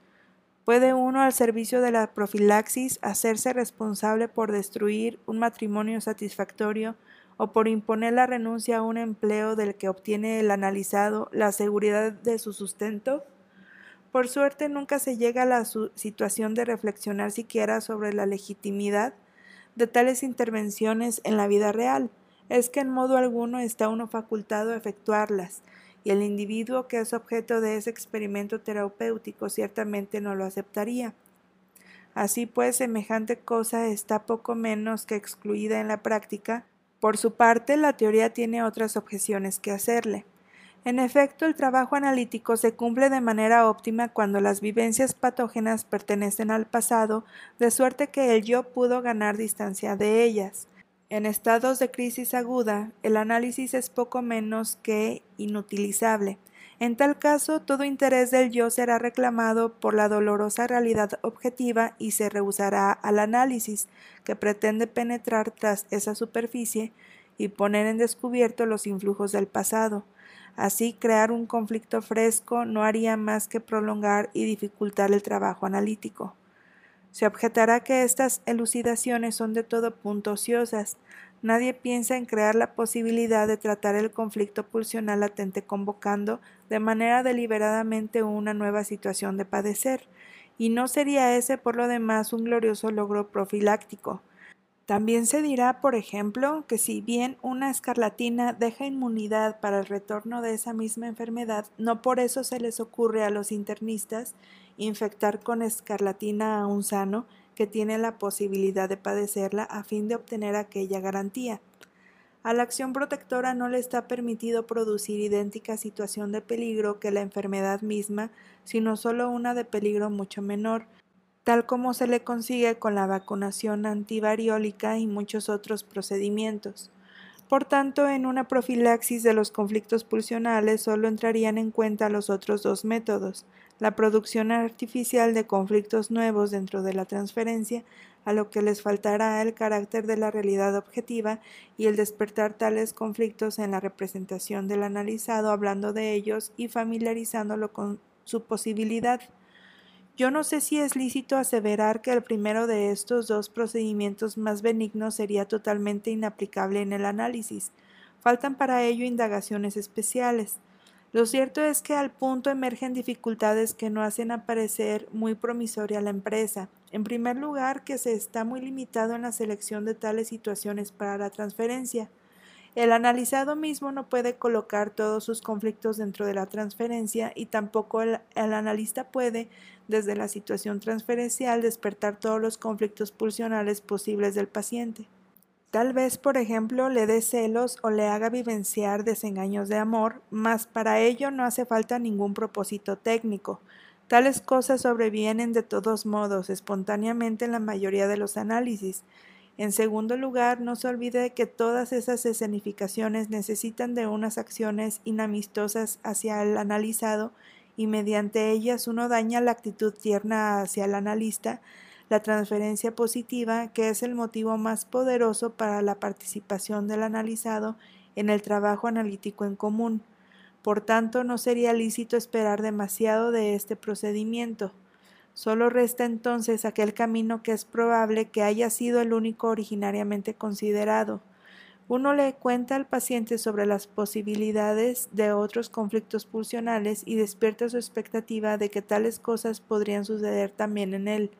¿Puede uno al servicio de la profilaxis hacerse responsable por destruir un matrimonio satisfactorio o por imponer la renuncia a un empleo del que obtiene el analizado la seguridad de su sustento? Por suerte nunca se llega a la situación de reflexionar siquiera sobre la legitimidad de tales intervenciones en la vida real. Es que en modo alguno está uno facultado a efectuarlas, y el individuo que es objeto de ese experimento terapéutico ciertamente no lo aceptaría. Así pues, semejante cosa está poco menos que excluida en la práctica, por su parte, la teoría tiene otras objeciones que hacerle. En efecto, el trabajo analítico se cumple de manera óptima cuando las vivencias patógenas pertenecen al pasado, de suerte que el yo pudo ganar distancia de ellas. En estados de crisis aguda, el análisis es poco menos que inutilizable, en tal caso, todo interés del yo será reclamado por la dolorosa realidad objetiva y se rehusará al análisis, que pretende penetrar tras esa superficie y poner en descubierto los influjos del pasado. Así, crear un conflicto fresco no haría más que prolongar y dificultar el trabajo analítico. Se objetará que estas elucidaciones son de todo punto ociosas. Nadie piensa en crear la posibilidad de tratar el conflicto pulsional latente convocando de manera deliberadamente una nueva situación de padecer, y no sería ese por lo demás un glorioso logro profiláctico. También se dirá, por ejemplo, que si bien una escarlatina deja inmunidad para el retorno de esa misma enfermedad, no por eso se les ocurre a los internistas infectar con escarlatina a un sano que tiene la posibilidad de padecerla a fin de obtener aquella garantía. A la acción protectora no le está permitido producir idéntica situación de peligro que la enfermedad misma, sino solo una de peligro mucho menor, tal como se le consigue con la vacunación antivariólica y muchos otros procedimientos. Por tanto, en una profilaxis de los conflictos pulsionales solo entrarían en cuenta los otros dos métodos, la producción artificial de conflictos nuevos dentro de la transferencia, a lo que les faltará el carácter de la realidad objetiva y el despertar tales conflictos en la representación del analizado hablando de ellos y familiarizándolo con su posibilidad. Yo no sé si es lícito aseverar que el primero de estos dos procedimientos más benignos sería totalmente inaplicable en el análisis. Faltan para ello indagaciones especiales. Lo cierto es que al punto emergen dificultades que no hacen aparecer muy promisoria la empresa. En primer lugar, que se está muy limitado en la selección de tales situaciones para la transferencia. El analizado mismo no puede colocar todos sus conflictos dentro de la transferencia y tampoco el, analista puede, desde la situación transferencial, despertar todos los conflictos pulsionales posibles del paciente. Tal vez, por ejemplo, le dé celos o le haga vivenciar desengaños de amor, mas para ello no hace falta ningún propósito técnico. Tales cosas sobrevienen de todos modos, espontáneamente en la mayoría de los análisis, en segundo lugar, no se olvide que todas esas escenificaciones necesitan de unas acciones inamistosas hacia el analizado y mediante ellas uno daña la actitud tierna hacia el analista, la transferencia positiva, que es el motivo más poderoso para la participación del analizado en el trabajo analítico en común. Por tanto, no sería lícito esperar demasiado de este procedimiento. Solo resta entonces aquel camino que es probable que haya sido el único originariamente considerado. Uno le cuenta al paciente sobre las posibilidades de otros conflictos pulsionales y despierta su expectativa de que tales cosas podrían suceder también en él.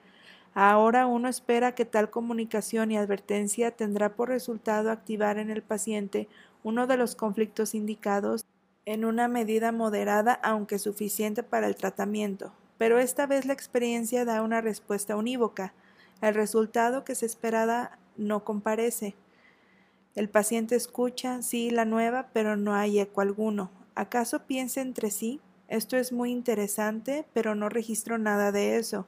Ahora uno espera que tal comunicación y advertencia tendrá por resultado activar en el paciente uno de los conflictos indicados en una medida moderada aunque suficiente para el tratamiento pero esta vez la experiencia da una respuesta unívoca. El resultado que se esperaba no comparece. El paciente escucha, sí, la nueva, pero no hay eco alguno. ¿Acaso piensa entre sí? Esto es muy interesante, pero no registro nada de eso.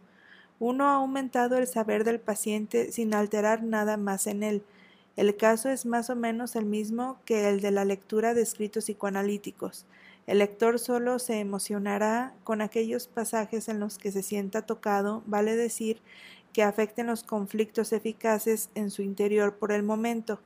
Uno ha aumentado el saber del paciente sin alterar nada más en él. El caso es más o menos el mismo que el de la lectura de escritos psicoanalíticos. El lector solo se emocionará con aquellos pasajes en los que se sienta tocado, vale decir, que afecten los conflictos eficaces en su interior por el momento.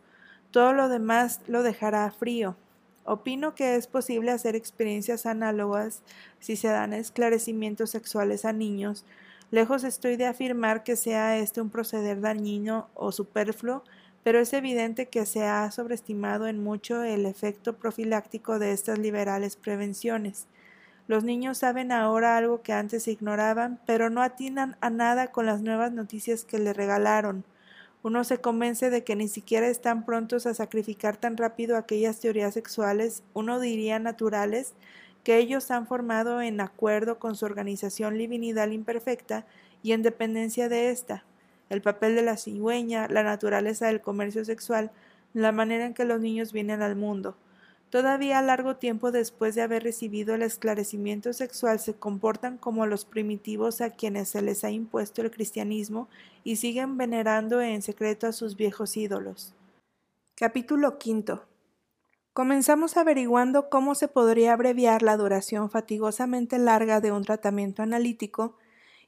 Todo lo demás lo dejará frío. Opino que es posible hacer experiencias análogas si se dan esclarecimientos sexuales a niños. Lejos estoy de afirmar que sea este un proceder dañino o superfluo, pero es evidente que se ha sobreestimado en mucho el efecto profiláctico de estas liberales prevenciones. Los niños saben ahora algo que antes ignoraban, pero no atinan a nada con las nuevas noticias que le regalaron. Uno se convence de que ni siquiera están prontos a sacrificar tan rápido aquellas teorías sexuales, uno diría naturales, que ellos han formado en acuerdo con su organización divinidad imperfecta y en dependencia de ésta el papel de la cigüeña, la naturaleza del comercio sexual, la manera en que los niños vienen al mundo. Todavía largo tiempo después de haber recibido el esclarecimiento sexual se comportan como los primitivos a quienes se les ha impuesto el cristianismo y siguen venerando en secreto a sus viejos ídolos. Capítulo V. Comenzamos averiguando cómo se podría abreviar la duración fatigosamente larga de un tratamiento analítico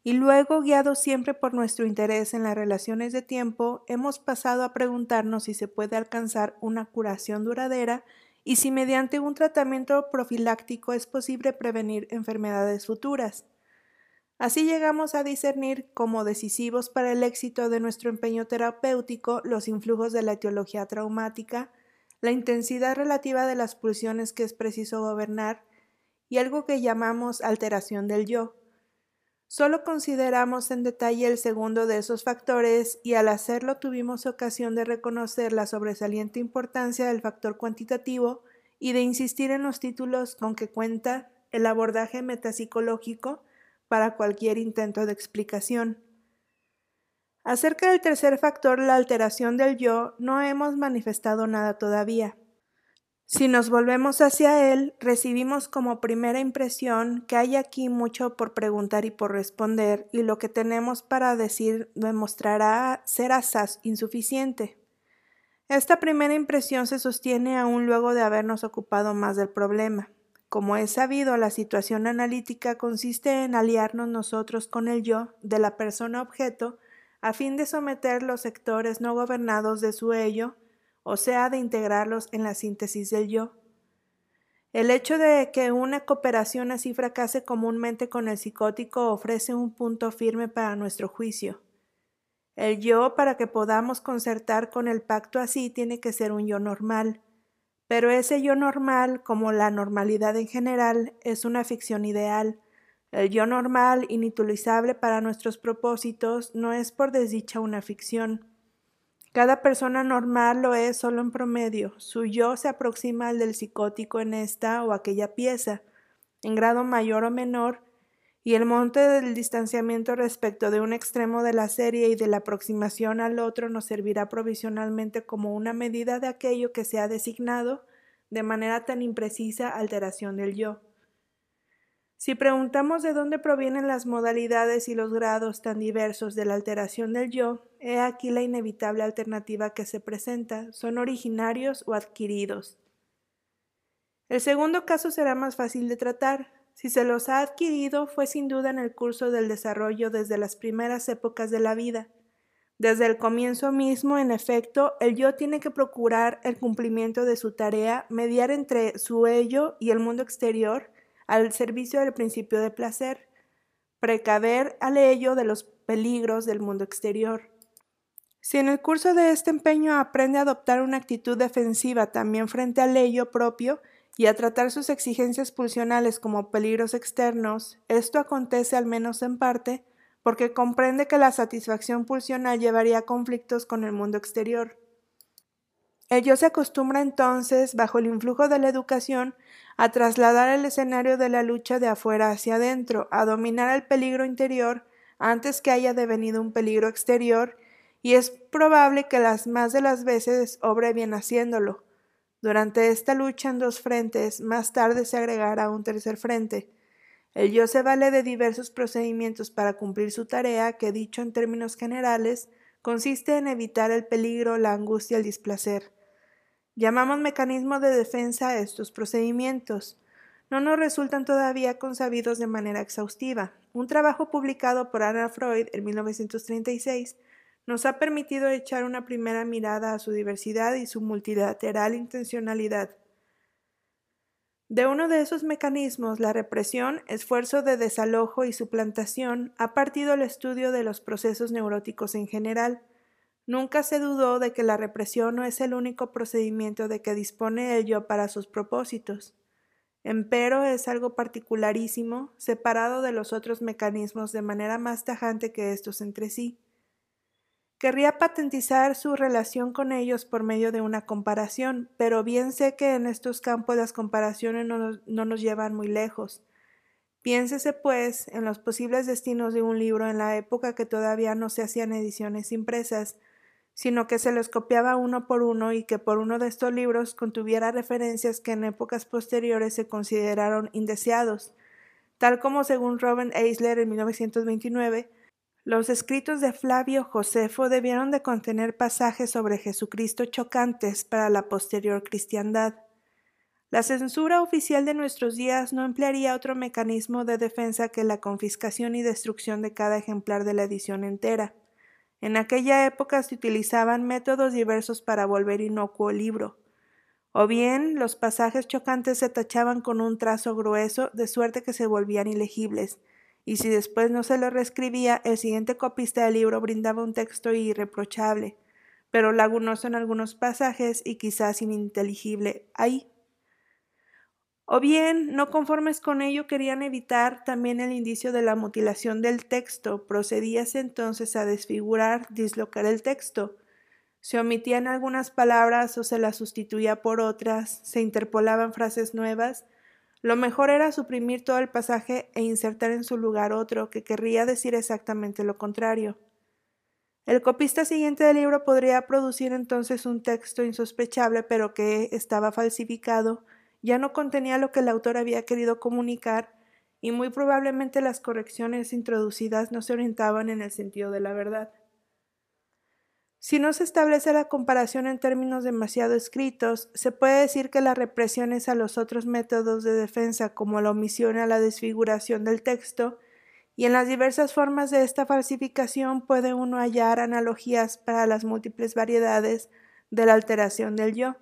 y luego, guiados siempre por nuestro interés en las relaciones de tiempo, hemos pasado a preguntarnos si se puede alcanzar una curación duradera y si mediante un tratamiento profiláctico es posible prevenir enfermedades futuras. Así llegamos a discernir como decisivos para el éxito de nuestro empeño terapéutico los influjos de la etiología traumática, la intensidad relativa de las pulsiones que es preciso gobernar y algo que llamamos alteración del yo. Solo consideramos en detalle el segundo de esos factores y al hacerlo tuvimos ocasión de reconocer la sobresaliente importancia del factor cuantitativo y de insistir en los títulos con que cuenta el abordaje metapsicológico para cualquier intento de explicación. Acerca del tercer factor, la alteración del yo, no hemos manifestado nada todavía. Si nos volvemos hacia él, recibimos como primera impresión que hay aquí mucho por preguntar y por responder, y lo que tenemos para decir demostrará ser asaz insuficiente. Esta primera impresión se sostiene aún luego de habernos ocupado más del problema. Como es sabido, la situación analítica consiste en aliarnos nosotros con el yo de la persona objeto a fin de someter los sectores no gobernados de su ello o sea, de integrarlos en la síntesis del yo. El hecho de que una cooperación así fracase comúnmente con el psicótico ofrece un punto firme para nuestro juicio. El yo, para que podamos concertar con el pacto así, tiene que ser un yo normal. Pero ese yo normal, como la normalidad en general, es una ficción ideal. El yo normal, inutilizable para nuestros propósitos, no es por desdicha una ficción. Cada persona normal lo es solo en promedio. Su yo se aproxima al del psicótico en esta o aquella pieza, en grado mayor o menor, y el monte del distanciamiento respecto de un extremo de la serie y de la aproximación al otro nos servirá provisionalmente como una medida de aquello que se ha designado de manera tan imprecisa alteración del yo. Si preguntamos de dónde provienen las modalidades y los grados tan diversos de la alteración del yo, he aquí la inevitable alternativa que se presenta, son originarios o adquiridos. El segundo caso será más fácil de tratar. Si se los ha adquirido fue sin duda en el curso del desarrollo desde las primeras épocas de la vida. Desde el comienzo mismo, en efecto, el yo tiene que procurar el cumplimiento de su tarea, mediar entre su ello y el mundo exterior, al servicio del principio de placer, precaver al ello de los peligros del mundo exterior. Si en el curso de este empeño aprende a adoptar una actitud defensiva también frente al ello propio y a tratar sus exigencias pulsionales como peligros externos, esto acontece al menos en parte porque comprende que la satisfacción pulsional llevaría a conflictos con el mundo exterior. Ello se acostumbra entonces, bajo el influjo de la educación, a trasladar el escenario de la lucha de afuera hacia adentro, a dominar el peligro interior antes que haya devenido un peligro exterior, y es probable que las más de las veces obre bien haciéndolo. Durante esta lucha en dos frentes, más tarde se agregará un tercer frente. El yo se vale de diversos procedimientos para cumplir su tarea, que dicho en términos generales, consiste en evitar el peligro, la angustia, el displacer. Llamamos mecanismo de defensa a estos procedimientos. No nos resultan todavía consabidos de manera exhaustiva. Un trabajo publicado por Anna Freud en 1936 nos ha permitido echar una primera mirada a su diversidad y su multilateral intencionalidad. De uno de esos mecanismos, la represión, esfuerzo de desalojo y suplantación, ha partido el estudio de los procesos neuróticos en general, Nunca se dudó de que la represión no es el único procedimiento de que dispone el yo para sus propósitos. Empero es algo particularísimo, separado de los otros mecanismos de manera más tajante que estos entre sí. Querría patentizar su relación con ellos por medio de una comparación, pero bien sé que en estos campos las comparaciones no no nos llevan muy lejos. Piénsese, pues, en los posibles destinos de un libro en la época que todavía no se hacían ediciones impresas, sino que se los copiaba uno por uno y que por uno de estos libros contuviera referencias que en épocas posteriores se consideraron indeseados, tal como según Robin Eisler en 1929, los escritos de Flavio Josefo debieron de contener pasajes sobre Jesucristo chocantes para la posterior cristiandad. La censura oficial de nuestros días no emplearía otro mecanismo de defensa que la confiscación y destrucción de cada ejemplar de la edición entera. En aquella época se utilizaban métodos diversos para volver inocuo libro. O bien los pasajes chocantes se tachaban con un trazo grueso de suerte que se volvían ilegibles, y si después no se lo reescribía, el siguiente copista del libro brindaba un texto irreprochable, pero lagunoso en algunos pasajes y quizás ininteligible ahí. O bien, no conformes con ello, querían evitar también el indicio de la mutilación del texto, procedíase entonces a desfigurar, dislocar el texto. Se omitían algunas palabras o se las sustituía por otras, se interpolaban frases nuevas. Lo mejor era suprimir todo el pasaje e insertar en su lugar otro que querría decir exactamente lo contrario. El copista siguiente del libro podría producir entonces un texto insospechable pero que estaba falsificado, ya no contenía lo que el autor había querido comunicar y muy probablemente las correcciones introducidas no se orientaban en el sentido de la verdad. Si no se establece la comparación en términos demasiado escritos, se puede decir que las represiones a los otros métodos de defensa, como la omisión a la desfiguración del texto, y en las diversas formas de esta falsificación puede uno hallar analogías para las múltiples variedades de la alteración del yo.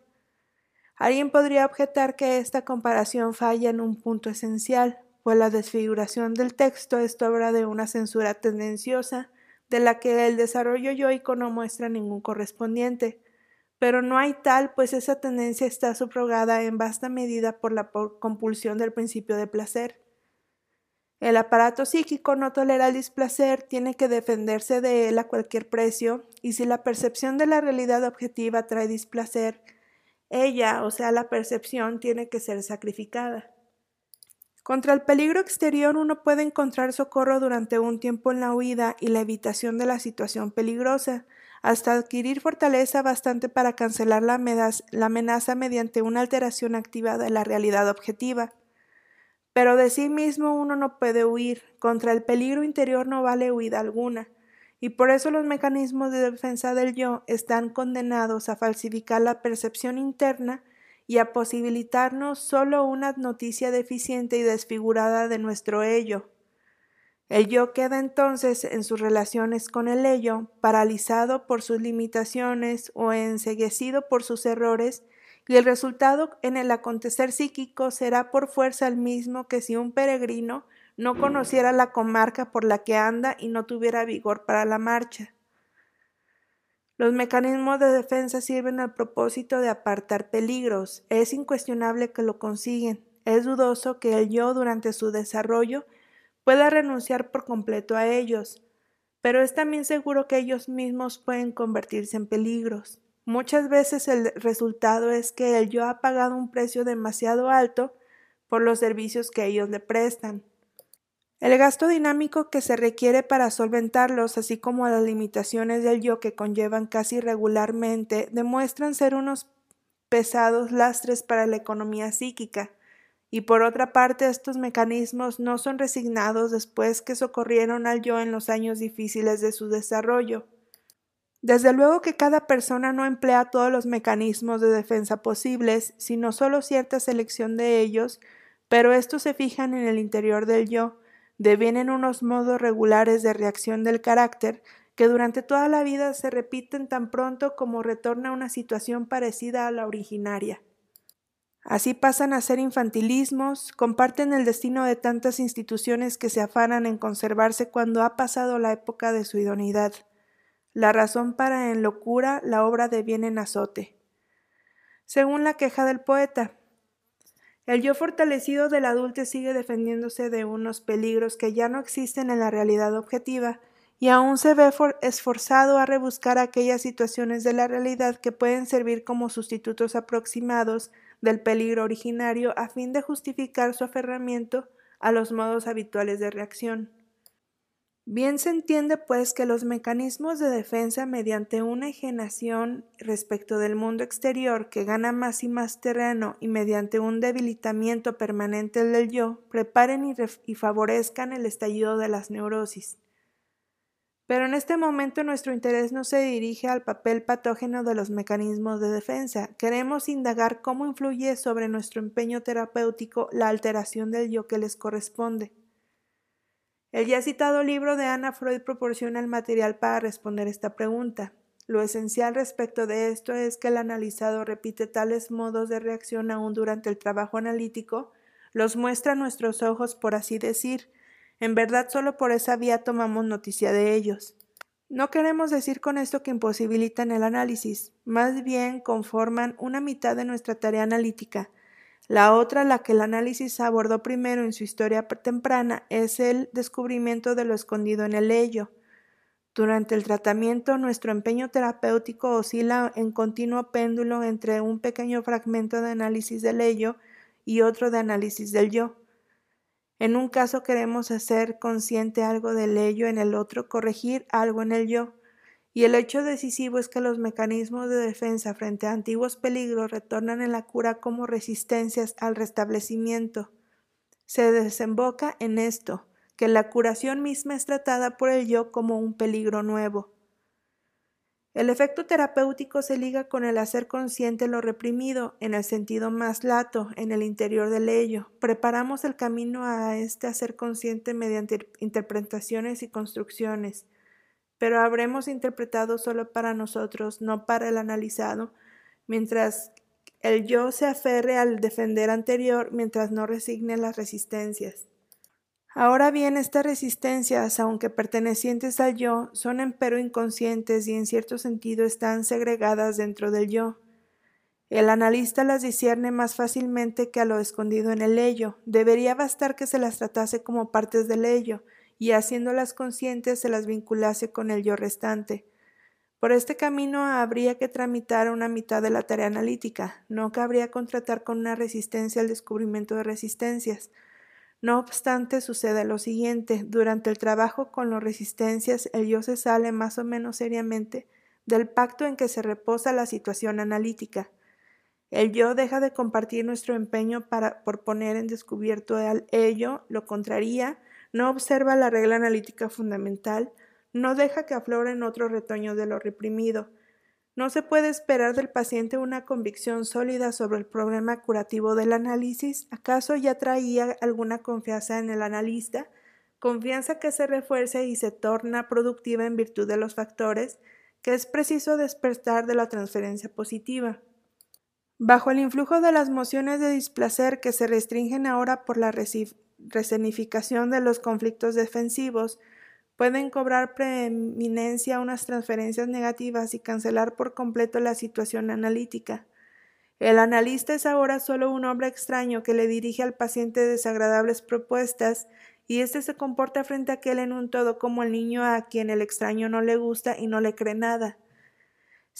Alguien podría objetar que esta comparación falla en un punto esencial, pues la desfiguración del texto es obra de una censura tendenciosa, de la que el desarrollo yoico no muestra ningún correspondiente. Pero no hay tal, pues esa tendencia está subrogada en vasta medida por la compulsión del principio de placer. El aparato psíquico no tolera el displacer, tiene que defenderse de él a cualquier precio, y si la percepción de la realidad objetiva trae displacer, ella, o sea, la percepción, tiene que ser sacrificada. Contra el peligro exterior uno puede encontrar socorro durante un tiempo en la huida y la evitación de la situación peligrosa, hasta adquirir fortaleza bastante para cancelar la amenaza, mediante una alteración activa de la realidad objetiva. Pero de sí mismo uno no puede huir, contra el peligro interior no vale huida alguna y por eso los mecanismos de defensa del yo están condenados a falsificar la percepción interna y a posibilitarnos solo una noticia deficiente y desfigurada de nuestro ello. El yo queda entonces en sus relaciones con el ello, paralizado por sus limitaciones o enseguecido por sus errores, y el resultado en el acontecer psíquico será por fuerza el mismo que si un peregrino no conociera la comarca por la que anda y no tuviera vigor para la marcha. Los mecanismos de defensa sirven al propósito de apartar peligros. Es incuestionable que lo consiguen. Es dudoso que el yo durante su desarrollo pueda renunciar por completo a ellos, pero es también seguro que ellos mismos pueden convertirse en peligros. Muchas veces el resultado es que el yo ha pagado un precio demasiado alto por los servicios que ellos le prestan. El gasto dinámico que se requiere para solventarlos, así como las limitaciones del yo que conllevan casi regularmente, demuestran ser unos pesados lastres para la economía psíquica. Y por otra parte, estos mecanismos no son resignados después que socorrieron al yo en los años difíciles de su desarrollo. Desde luego que cada persona no emplea todos los mecanismos de defensa posibles, sino solo cierta selección de ellos, pero estos se fijan en el interior del yo, devienen unos modos regulares de reacción del carácter que durante toda la vida se repiten tan pronto como retorna una situación parecida a la originaria. Así pasan a ser infantilismos, comparten el destino de tantas instituciones que se afanan en conservarse cuando ha pasado la época de su idoneidad. La razón para en locura la obra deviene en azote. Según la queja del poeta, el yo fortalecido del adulto sigue defendiéndose de unos peligros que ya no existen en la realidad objetiva y aún se ve esforzado a rebuscar aquellas situaciones de la realidad que pueden servir como sustitutos aproximados del peligro originario a fin de justificar su aferramiento a los modos habituales de reacción. Bien se entiende, pues, que los mecanismos de defensa mediante una ejenación respecto del mundo exterior que gana más y más terreno y mediante un debilitamiento permanente del yo, preparen y, y favorezcan el estallido de las neurosis. Pero en este momento nuestro interés no se dirige al papel patógeno de los mecanismos de defensa. Queremos indagar cómo influye sobre nuestro empeño terapéutico la alteración del yo que les corresponde. El ya citado libro de Anna Freud proporciona el material para responder esta pregunta. Lo esencial respecto de esto es que el analizado repite tales modos de reacción aún durante el trabajo analítico, los muestra a nuestros ojos, por así decir, en verdad solo por esa vía tomamos noticia de ellos. No queremos decir con esto que imposibilitan el análisis, más bien conforman una mitad de nuestra tarea analítica. La otra, la que el análisis abordó primero en su historia temprana, es el descubrimiento de lo escondido en el ello. Durante el tratamiento, nuestro empeño terapéutico oscila en continuo péndulo entre un pequeño fragmento de análisis del ello y otro de análisis del yo. En un caso queremos hacer consciente algo del ello, en el otro corregir algo en el yo. Y el hecho decisivo es que los mecanismos de defensa frente a antiguos peligros retornan en la cura como resistencias al restablecimiento. Se desemboca en esto, que la curación misma es tratada por el yo como un peligro nuevo. El efecto terapéutico se liga con el hacer consciente lo reprimido, en el sentido más lato, en el interior del ello. Preparamos el camino a este hacer consciente mediante interpretaciones y construcciones, pero habremos interpretado solo para nosotros, no para el analizado, mientras el yo se aferre al defender anterior, mientras no resigne las resistencias. Ahora bien, estas resistencias, aunque pertenecientes al yo, son empero inconscientes y en cierto sentido están segregadas dentro del yo. El analista las discierne más fácilmente que a lo escondido en el ello. Debería bastar que se las tratase como partes del ello, y haciéndolas conscientes se las vinculase con el yo restante. Por este camino habría que tramitar una mitad de la tarea analítica, no cabría contratar con una resistencia al descubrimiento de resistencias, no obstante, sucede lo siguiente. Durante el trabajo con las resistencias, el yo se sale más o menos seriamente del pacto en que se reposa la situación analítica. El yo deja de compartir nuestro empeño para, por poner en descubierto al ello, lo contraría, no observa la regla analítica fundamental, no deja que afloren otros retoños de lo reprimido, no se puede esperar del paciente una convicción sólida sobre el problema curativo del análisis. ¿Acaso ya traía alguna confianza en el analista? Confianza que se refuerza y se torna productiva en virtud de los factores que es preciso despertar de la transferencia positiva. Bajo el influjo de las mociones de displacer que se restringen ahora por la resenificación de los conflictos defensivos, Pueden cobrar preeminencia unas transferencias negativas y cancelar por completo la situación analítica. El analista es ahora solo un hombre extraño que le dirige al paciente desagradables propuestas y éste se comporta frente a aquel en un todo como el niño a quien el extraño no le gusta y no le cree nada.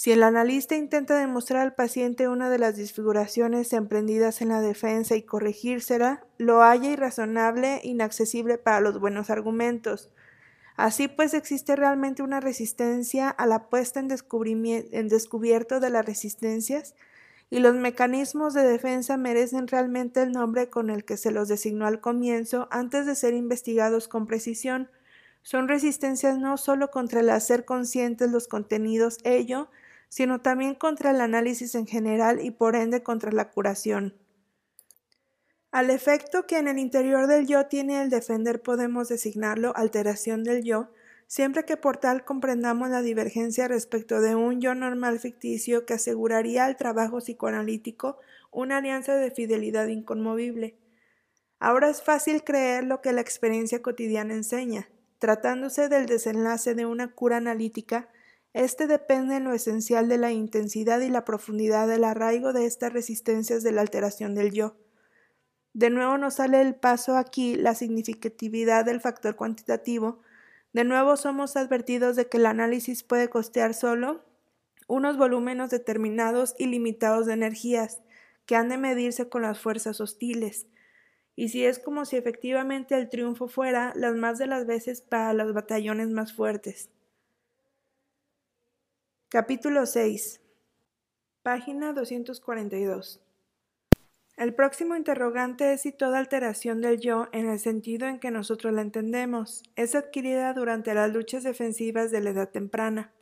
Si el analista intenta demostrar al paciente una de las disfiguraciones emprendidas en la defensa y corregírsela, lo halla irrazonable, inaccesible para los buenos argumentos. Así pues existe realmente una resistencia a la puesta en, descubierto de las resistencias y los mecanismos de defensa merecen realmente el nombre con el que se los designó al comienzo antes de ser investigados con precisión. Son resistencias no solo contra el hacer conscientes los contenidos ello, sino también contra el análisis en general y por ende contra la curación. Al efecto que en el interior del yo tiene el defender podemos designarlo alteración del yo, siempre que por tal comprendamos la divergencia respecto de un yo normal ficticio que aseguraría al trabajo psicoanalítico una alianza de fidelidad inconmovible. Ahora es fácil creer lo que la experiencia cotidiana enseña. Tratándose del desenlace de una cura analítica, este depende en lo esencial de la intensidad y la profundidad del arraigo de estas resistencias de la alteración del yo. De nuevo nos sale el paso aquí la significatividad del factor cuantitativo. De nuevo somos advertidos de que el análisis puede costear solo unos volúmenes determinados y limitados de energías que han de medirse con las fuerzas hostiles. Y si es como si efectivamente el triunfo fuera las más de las veces para los batallones más fuertes. Capítulo 6. Página 242. El próximo interrogante es si toda alteración del yo, en el sentido en que nosotros la entendemos, es adquirida durante las luchas defensivas de la edad temprana.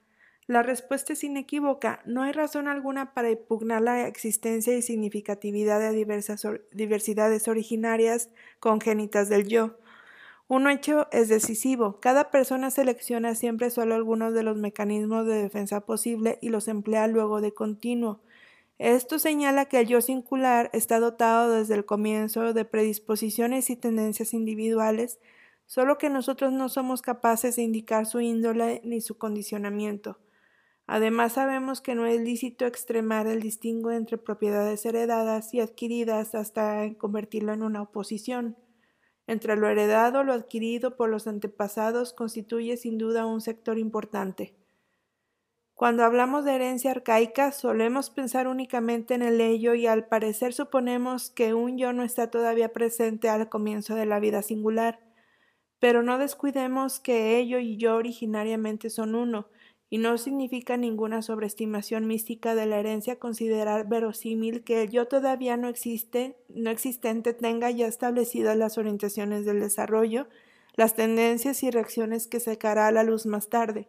La respuesta es inequívoca. No hay razón alguna para impugnar la existencia y significatividad de diversas diversidades originarias congénitas del yo. Un hecho es decisivo. Cada persona selecciona siempre solo algunos de los mecanismos de defensa posible y los emplea luego de continuo. Esto señala que el yo singular está dotado desde el comienzo de predisposiciones y tendencias individuales, solo que nosotros no somos capaces de indicar su índole ni su condicionamiento. Además sabemos que no es lícito extremar el distingo entre propiedades heredadas y adquiridas hasta convertirlo en una oposición. Entre lo heredado lo adquirido por los antepasados constituye sin duda un sector importante. Cuando hablamos de herencia arcaica, solemos pensar únicamente en el ello y al parecer suponemos que un yo no está todavía presente al comienzo de la vida singular. Pero no descuidemos que ello y yo originariamente son uno, y no significa ninguna sobreestimación mística de la herencia considerar verosímil que el yo todavía no existe, no existente tenga ya establecidas las orientaciones del desarrollo, las tendencias y reacciones que sacará a la luz más tarde.